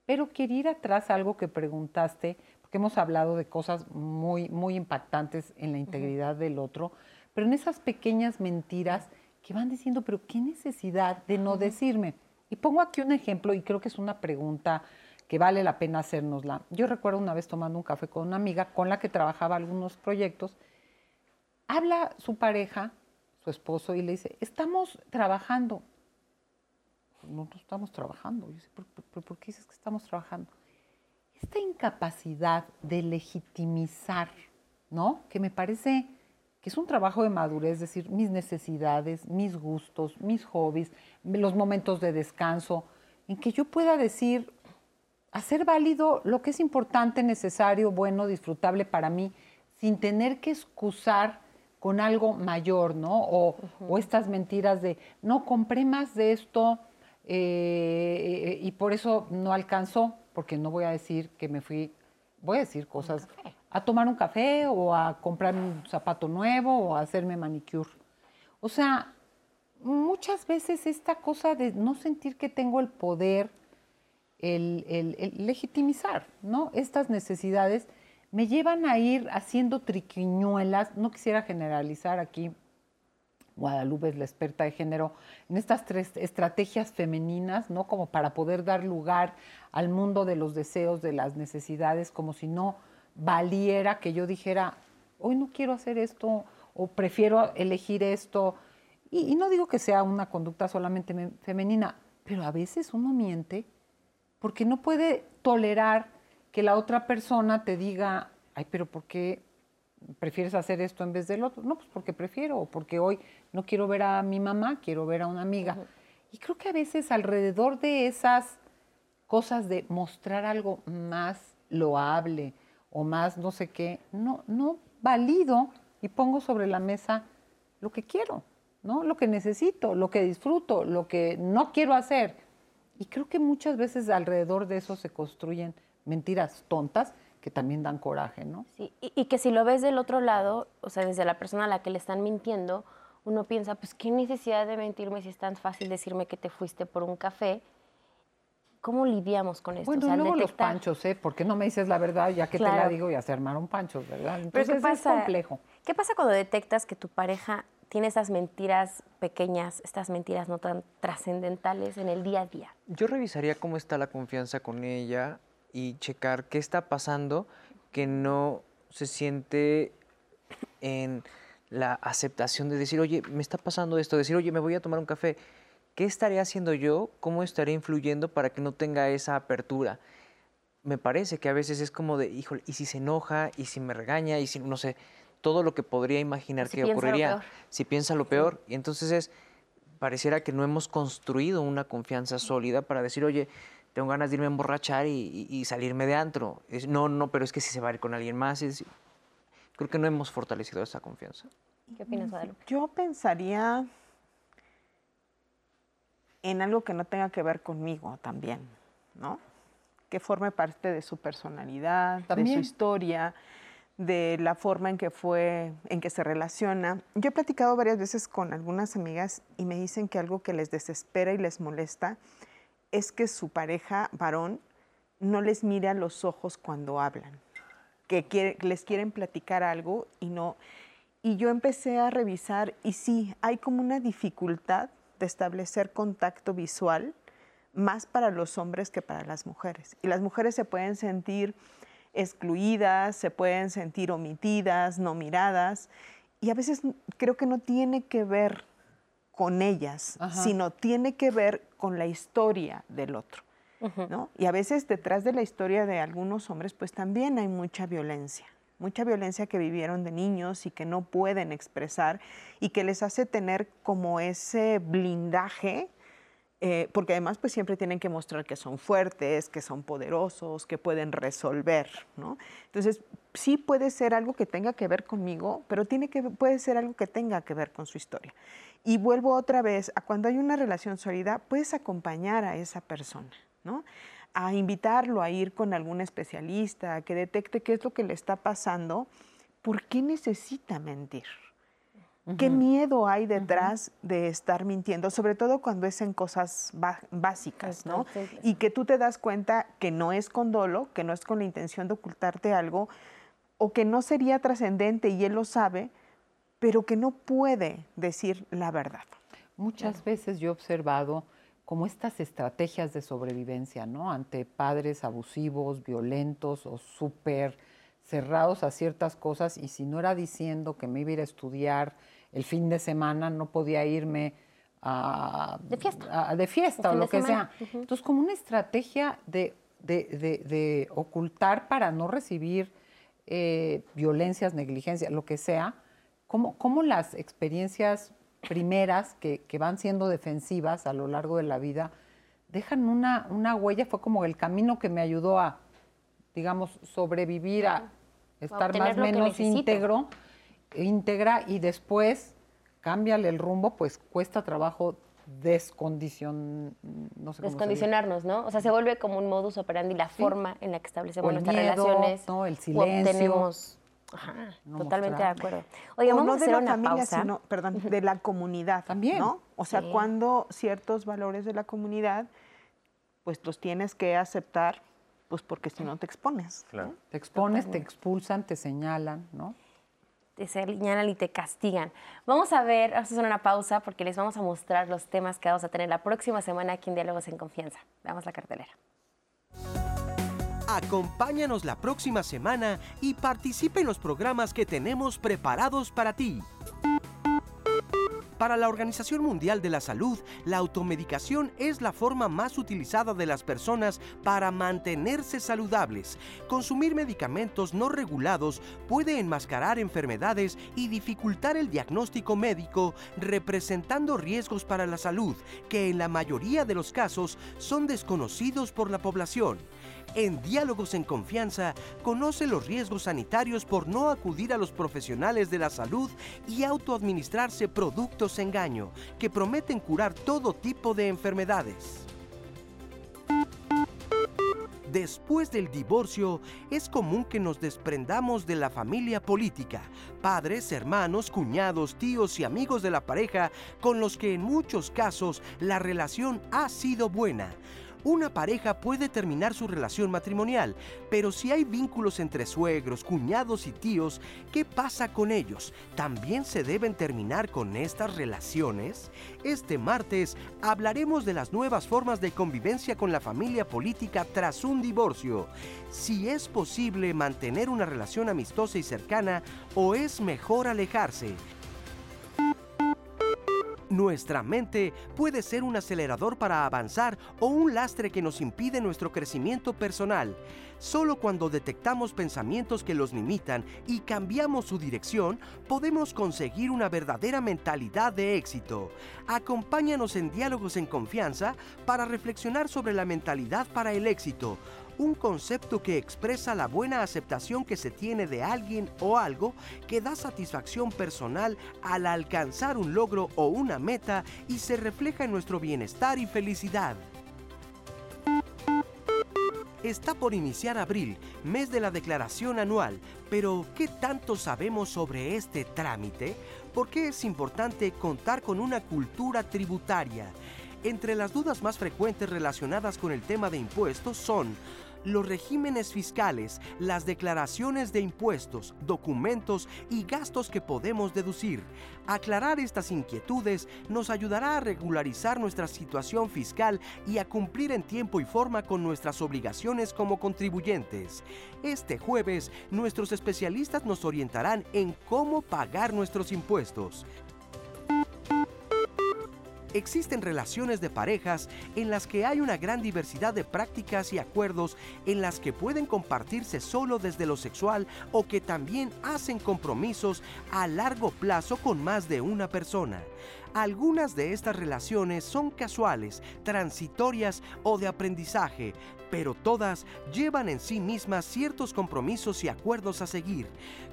Pero quiero ir atrás a algo que preguntaste que hemos hablado de cosas muy, muy impactantes en la integridad del otro, pero en esas pequeñas mentiras que van diciendo, pero qué necesidad de no decirme. Y pongo aquí un ejemplo y creo que es una pregunta que vale la pena hacérnosla. Yo recuerdo una vez tomando un café con una amiga con la que trabajaba algunos proyectos, habla su pareja, su esposo, y le dice, estamos trabajando. No, no estamos trabajando. Yo dice, por qué dices que estamos trabajando? esta incapacidad de legitimizar, ¿no? Que me parece que es un trabajo de madurez, es decir, mis necesidades, mis gustos, mis hobbies, los momentos de descanso, en que yo pueda decir, hacer válido lo que es importante, necesario, bueno, disfrutable para mí, sin tener que excusar con algo mayor, ¿no? O, estas mentiras de, no, compré más de esto eh, y por eso no alcanzó porque no voy a decir que me fui, voy a decir cosas, a tomar un café o a comprar un zapato nuevo o a hacerme manicure. O sea, muchas veces esta cosa de no sentir que tengo el poder el, el- el legitimizar, ¿no? Estas necesidades me llevan a ir haciendo triquiñuelas, no quisiera generalizar aquí, Guadalupe es la experta de género, en estas tres estrategias femeninas, ¿no? Como para poder dar lugar al mundo de los deseos, de las necesidades, como si no valiera que yo dijera, hoy no quiero hacer esto o prefiero elegir esto. Y, y no digo que sea una conducta solamente me- femenina, pero a veces uno miente porque no puede tolerar que la otra persona te diga, ay, pero ¿por qué prefieres hacer esto en vez del otro? No, pues porque prefiero, porque hoy no quiero ver a mi mamá, quiero ver a una amiga. Y creo que a veces alrededor de esas cosas de mostrar algo más loable o más no sé qué, no, no valido y pongo sobre la mesa lo que quiero, ¿no? Lo que necesito, lo que disfruto, lo que no quiero hacer. Y creo que muchas veces alrededor de eso se construyen mentiras tontas que también dan coraje, ¿no?
Sí, y, y que si lo ves del otro lado, o sea, desde la persona a la que le están mintiendo, uno piensa, pues qué necesidad de mentirme si es tan fácil decirme que te fuiste por un café. ¿Cómo lidiamos con esto?
Bueno,
O sea,
luego los
detectar-
panchos, ¿eh? ¿Por qué no me dices la verdad? Ya que te la
Claro.
digo, ya se armaron panchos, ¿verdad?
Pero
Entonces
¿qué
es
pasa?
complejo.
¿Qué pasa cuando detectas que tu pareja tiene esas mentiras pequeñas, estas mentiras no tan trascendentales en el día a día?
Yo revisaría cómo está la confianza con ella y checar qué está pasando que no se siente en la aceptación de decir, oye, me está pasando esto, decir, oye, me voy a tomar un café. ¿Qué estaré haciendo yo? ¿Cómo estaré influyendo para que no tenga esa apertura? Me parece que a veces es como de, híjole, ¿y si se enoja? ¿Y si me regaña? ¿Y si, no sé, todo lo que podría imaginar
Si
que ocurriría? Si piensa lo peor. Y entonces es, pareciera que no hemos construido una confianza sólida para decir, oye, tengo ganas de irme a emborrachar y, y- y salirme de antro. Es, no, no, pero es que si se va a ir con alguien más. es- creo que no hemos fortalecido esa confianza.
¿Qué opinas, Guadalupe?
Yo pensaría en algo que no tenga que ver conmigo también, ¿no? Que forme parte de su personalidad, de
También.
su historia, de la forma en que fue, en que se relaciona. Yo he platicado varias veces con algunas amigas y me dicen que algo que les desespera y les molesta es que su pareja varón no les mire a los ojos cuando hablan, que les quieren platicar algo y no. Y yo empecé a revisar y sí, hay como una dificultad de establecer contacto visual más para los hombres que para las mujeres. Y las mujeres se pueden sentir excluidas, se pueden sentir omitidas, no miradas. Y a veces creo que no tiene que ver con ellas,
Ajá.
sino tiene que ver con la historia del otro. ¿no? Y a veces detrás de la historia de algunos hombres, pues también hay mucha violencia, mucha violencia que vivieron de niños y que no pueden expresar y que les hace tener como ese blindaje, eh, porque además pues siempre tienen que mostrar que son fuertes, que son poderosos, que pueden resolver, ¿no? Entonces sí puede ser algo que tenga que ver conmigo, pero tiene que, puede ser algo que tenga que ver con su historia. Y vuelvo otra vez a cuando hay una relación sólida, puedes acompañar a esa persona, ¿no? A invitarlo a ir con algún especialista, a que detecte qué es lo que le está pasando, por qué necesita mentir. ¿Qué miedo hay detrás de estar mintiendo? Sobre todo cuando es en cosas básicas, ¿no? Y que tú te das cuenta que no es con dolo, que no es con la intención de ocultarte algo, o que no sería trascendente y él lo sabe, pero que no puede decir la verdad.
Muchas veces yo he observado como estas estrategias de sobrevivencia, ¿no? Ante padres abusivos, violentos o súper cerrados a ciertas cosas y si no era diciendo que me iba a ir a estudiar el fin de semana, no podía irme a,
De fiesta.
a- de fiesta o lo que
semana.
sea. Entonces, como una estrategia de, de- de- de ocultar para no recibir eh, violencias, negligencia, lo que sea, cómo, cómo las experiencias primeras que, que van siendo defensivas a lo largo de la vida dejan una, una huella, fue como el camino que me ayudó a, digamos, sobrevivir, a estar más o menos íntegro, íntegra y después cámbiale el rumbo, pues cuesta trabajo descondicion, no sé.
Descondicionarnos, ¿no? O sea, se vuelve como un modus operandi la
Sí.
forma en la que establecemos nuestras relaciones.
¿no? El silencio.
Ajá,
No
totalmente de acuerdo. Oye,
O
vamos
no
a
de
hacer
la
una
familia,
pausa.
sino, perdón, de la comunidad.
También.
¿no? O sea,
Sí.
cuando ciertos valores de la comunidad pues los tienes que aceptar, pues porque si no te expones.
Claro.
Te expones, te expulsan, te señalan, ¿no?
te señalan y te castigan. Vamos a ver, vamos a hacer una pausa porque les vamos a mostrar los temas que vamos a tener la próxima semana aquí en Diálogos en Confianza. Veamos la cartelera.
Acompáñanos la próxima semana y participe en los programas que tenemos preparados para ti. Para la Organización Mundial de la Salud, la automedicación es la forma más utilizada de las personas para mantenerse saludables. Consumir medicamentos no regulados puede enmascarar enfermedades y dificultar el diagnóstico médico, representando riesgos para la salud que en la mayoría de los casos son desconocidos por la población. En Diálogos en Confianza, conoce los riesgos sanitarios por no acudir a los profesionales de la salud y autoadministrarse productos engaño que prometen curar todo tipo de enfermedades. Después del divorcio, es común que nos desprendamos de la familia política, padres, hermanos, cuñados, tíos y amigos de la pareja con los que en muchos casos la relación ha sido buena. Una pareja puede terminar su relación matrimonial, pero si hay vínculos entre suegros, cuñados y tíos, ¿qué pasa con ellos? ¿También se deben terminar con estas relaciones? Este martes hablaremos de las nuevas formas de convivencia con la familia política tras un divorcio. Si es posible mantener una relación amistosa y cercana o es mejor alejarse. Nuestra mente puede ser un acelerador para avanzar o un lastre que nos impide nuestro crecimiento personal. Solo cuando detectamos pensamientos que los limitan y cambiamos su dirección, podemos conseguir una verdadera mentalidad de éxito. Acompáñanos en Diálogos en Confianza para reflexionar sobre la mentalidad para el éxito un concepto que expresa la buena aceptación que se tiene de alguien o algo que da satisfacción personal al alcanzar un logro o una meta y se refleja en nuestro bienestar y felicidad. Está por iniciar abril, mes de la declaración anual, pero ¿qué tanto sabemos sobre este trámite? ¿Por qué es importante contar con una cultura tributaria? Entre las dudas más frecuentes relacionadas con el tema de impuestos son los regímenes fiscales, las declaraciones de impuestos, documentos y gastos que podemos deducir. Aclarar estas inquietudes nos ayudará a regularizar nuestra situación fiscal y a cumplir en tiempo y forma con nuestras obligaciones como contribuyentes. Este jueves, nuestros especialistas nos orientarán en cómo pagar nuestros impuestos. Existen relaciones de parejas en las que hay una gran diversidad de prácticas y acuerdos en las que pueden compartirse solo desde lo sexual o que también hacen compromisos a largo plazo con más de una persona. Algunas de estas relaciones son casuales, transitorias o de aprendizaje, pero todas llevan en sí mismas ciertos compromisos y acuerdos a seguir.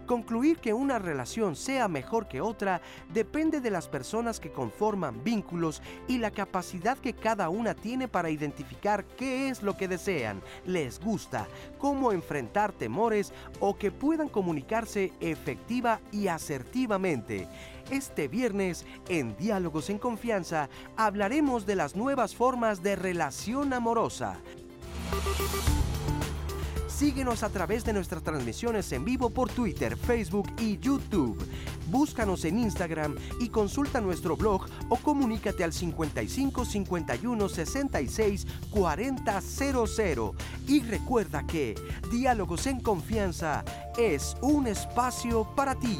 Concluir que una relación sea mejor que otra depende de las personas que conforman vínculos y la capacidad que cada una tiene para identificar qué es lo que desean, les gusta, cómo enfrentar temores o que puedan comunicarse efectiva y asertivamente. Este viernes, en Diálogos en Confianza, hablaremos de las nuevas formas de relación amorosa. Síguenos a través de nuestras transmisiones en vivo por Twitter, Facebook y YouTube. Búscanos en Instagram y consulta nuestro blog o comunícate al 55 51 66 40 00. Y recuerda que Diálogos en Confianza es un espacio para ti.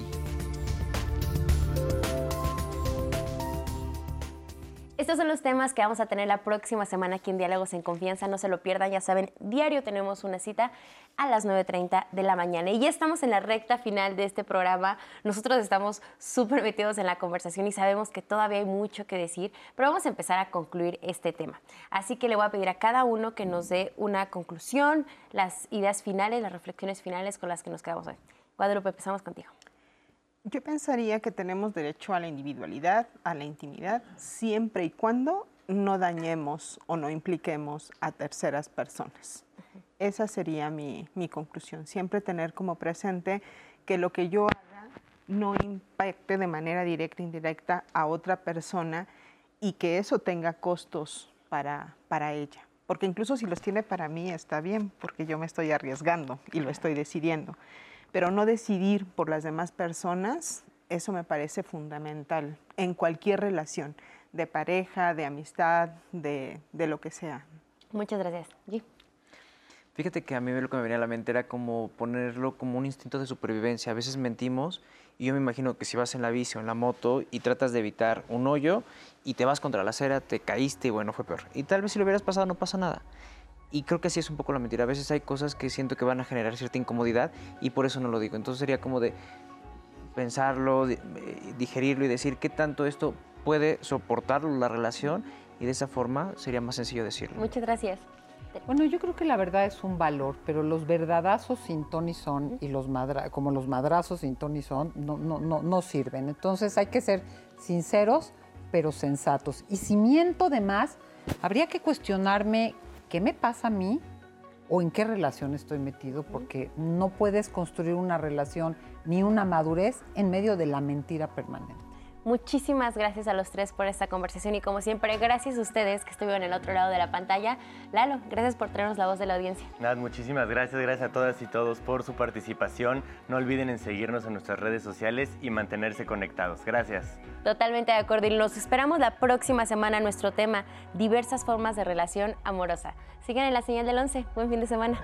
Estos son los temas que vamos a tener la próxima semana aquí en Diálogos en Confianza. No se lo pierdan, ya saben, diario tenemos una cita a las 9.30 de la mañana. Y ya estamos en la recta final de este programa. Nosotros estamos súper metidos en la conversación y sabemos que todavía hay mucho que decir, pero vamos a empezar a concluir este tema. Así que le voy a pedir a cada uno que nos dé una conclusión, las ideas finales, las reflexiones finales con las que nos quedamos hoy. Guadalupe, empezamos contigo.
Yo pensaría que tenemos derecho a la individualidad, a la intimidad, siempre y cuando no dañemos o no impliquemos a terceras personas. Esa sería mi, mi, conclusión. Siempre tener como presente que lo que yo haga no impacte de manera directa e indirecta a otra persona y que eso tenga costos para, para ella. porque incluso si los tiene para mí está bien, porque yo me estoy arriesgando y lo estoy decidiendo. Pero no decidir por las demás personas, eso me parece fundamental en cualquier relación, de pareja, de amistad, de, de lo que sea.
Muchas gracias. G.
Fíjate que a mí lo que me venía a la mente era como ponerlo como un instinto de supervivencia. A veces mentimos y yo me imagino que si vas en la bici o en la moto y tratas de evitar un hoyo y te vas contra la acera, te caíste y bueno, fue peor. Y tal vez si lo hubieras pasado no pasa nada. Y creo que así es un poco la mentira. A veces hay cosas que siento que van a generar cierta incomodidad y por eso no lo digo. Entonces sería como de pensarlo, eh, digerirlo y decir qué tanto esto puede soportar la relación y de esa forma sería más sencillo decirlo.
Muchas gracias.
Bueno, yo creo que la verdad es un valor, pero los verdadazos sin ton y son y los madra como los madrazos sin ton y son no, no, no, no sirven. Entonces hay que ser sinceros, pero sensatos. Y si miento de más, habría que cuestionarme qué me pasa a mí o en qué relación estoy metido, porque no puedes construir una relación ni una madurez en medio de la mentira permanente.
Muchísimas gracias a los tres por esta conversación y como siempre, gracias a ustedes que estuvieron en el otro lado de la pantalla. Lalo, gracias por traernos la voz de la audiencia.
Nada, muchísimas gracias, gracias a todas y todos por su participación. No olviden en seguirnos en nuestras redes sociales y mantenerse conectados. Gracias.
Totalmente de acuerdo y nos esperamos la próxima semana nuestro tema, diversas formas de relación amorosa. Sigan en la señal del 11. Buen fin de semana.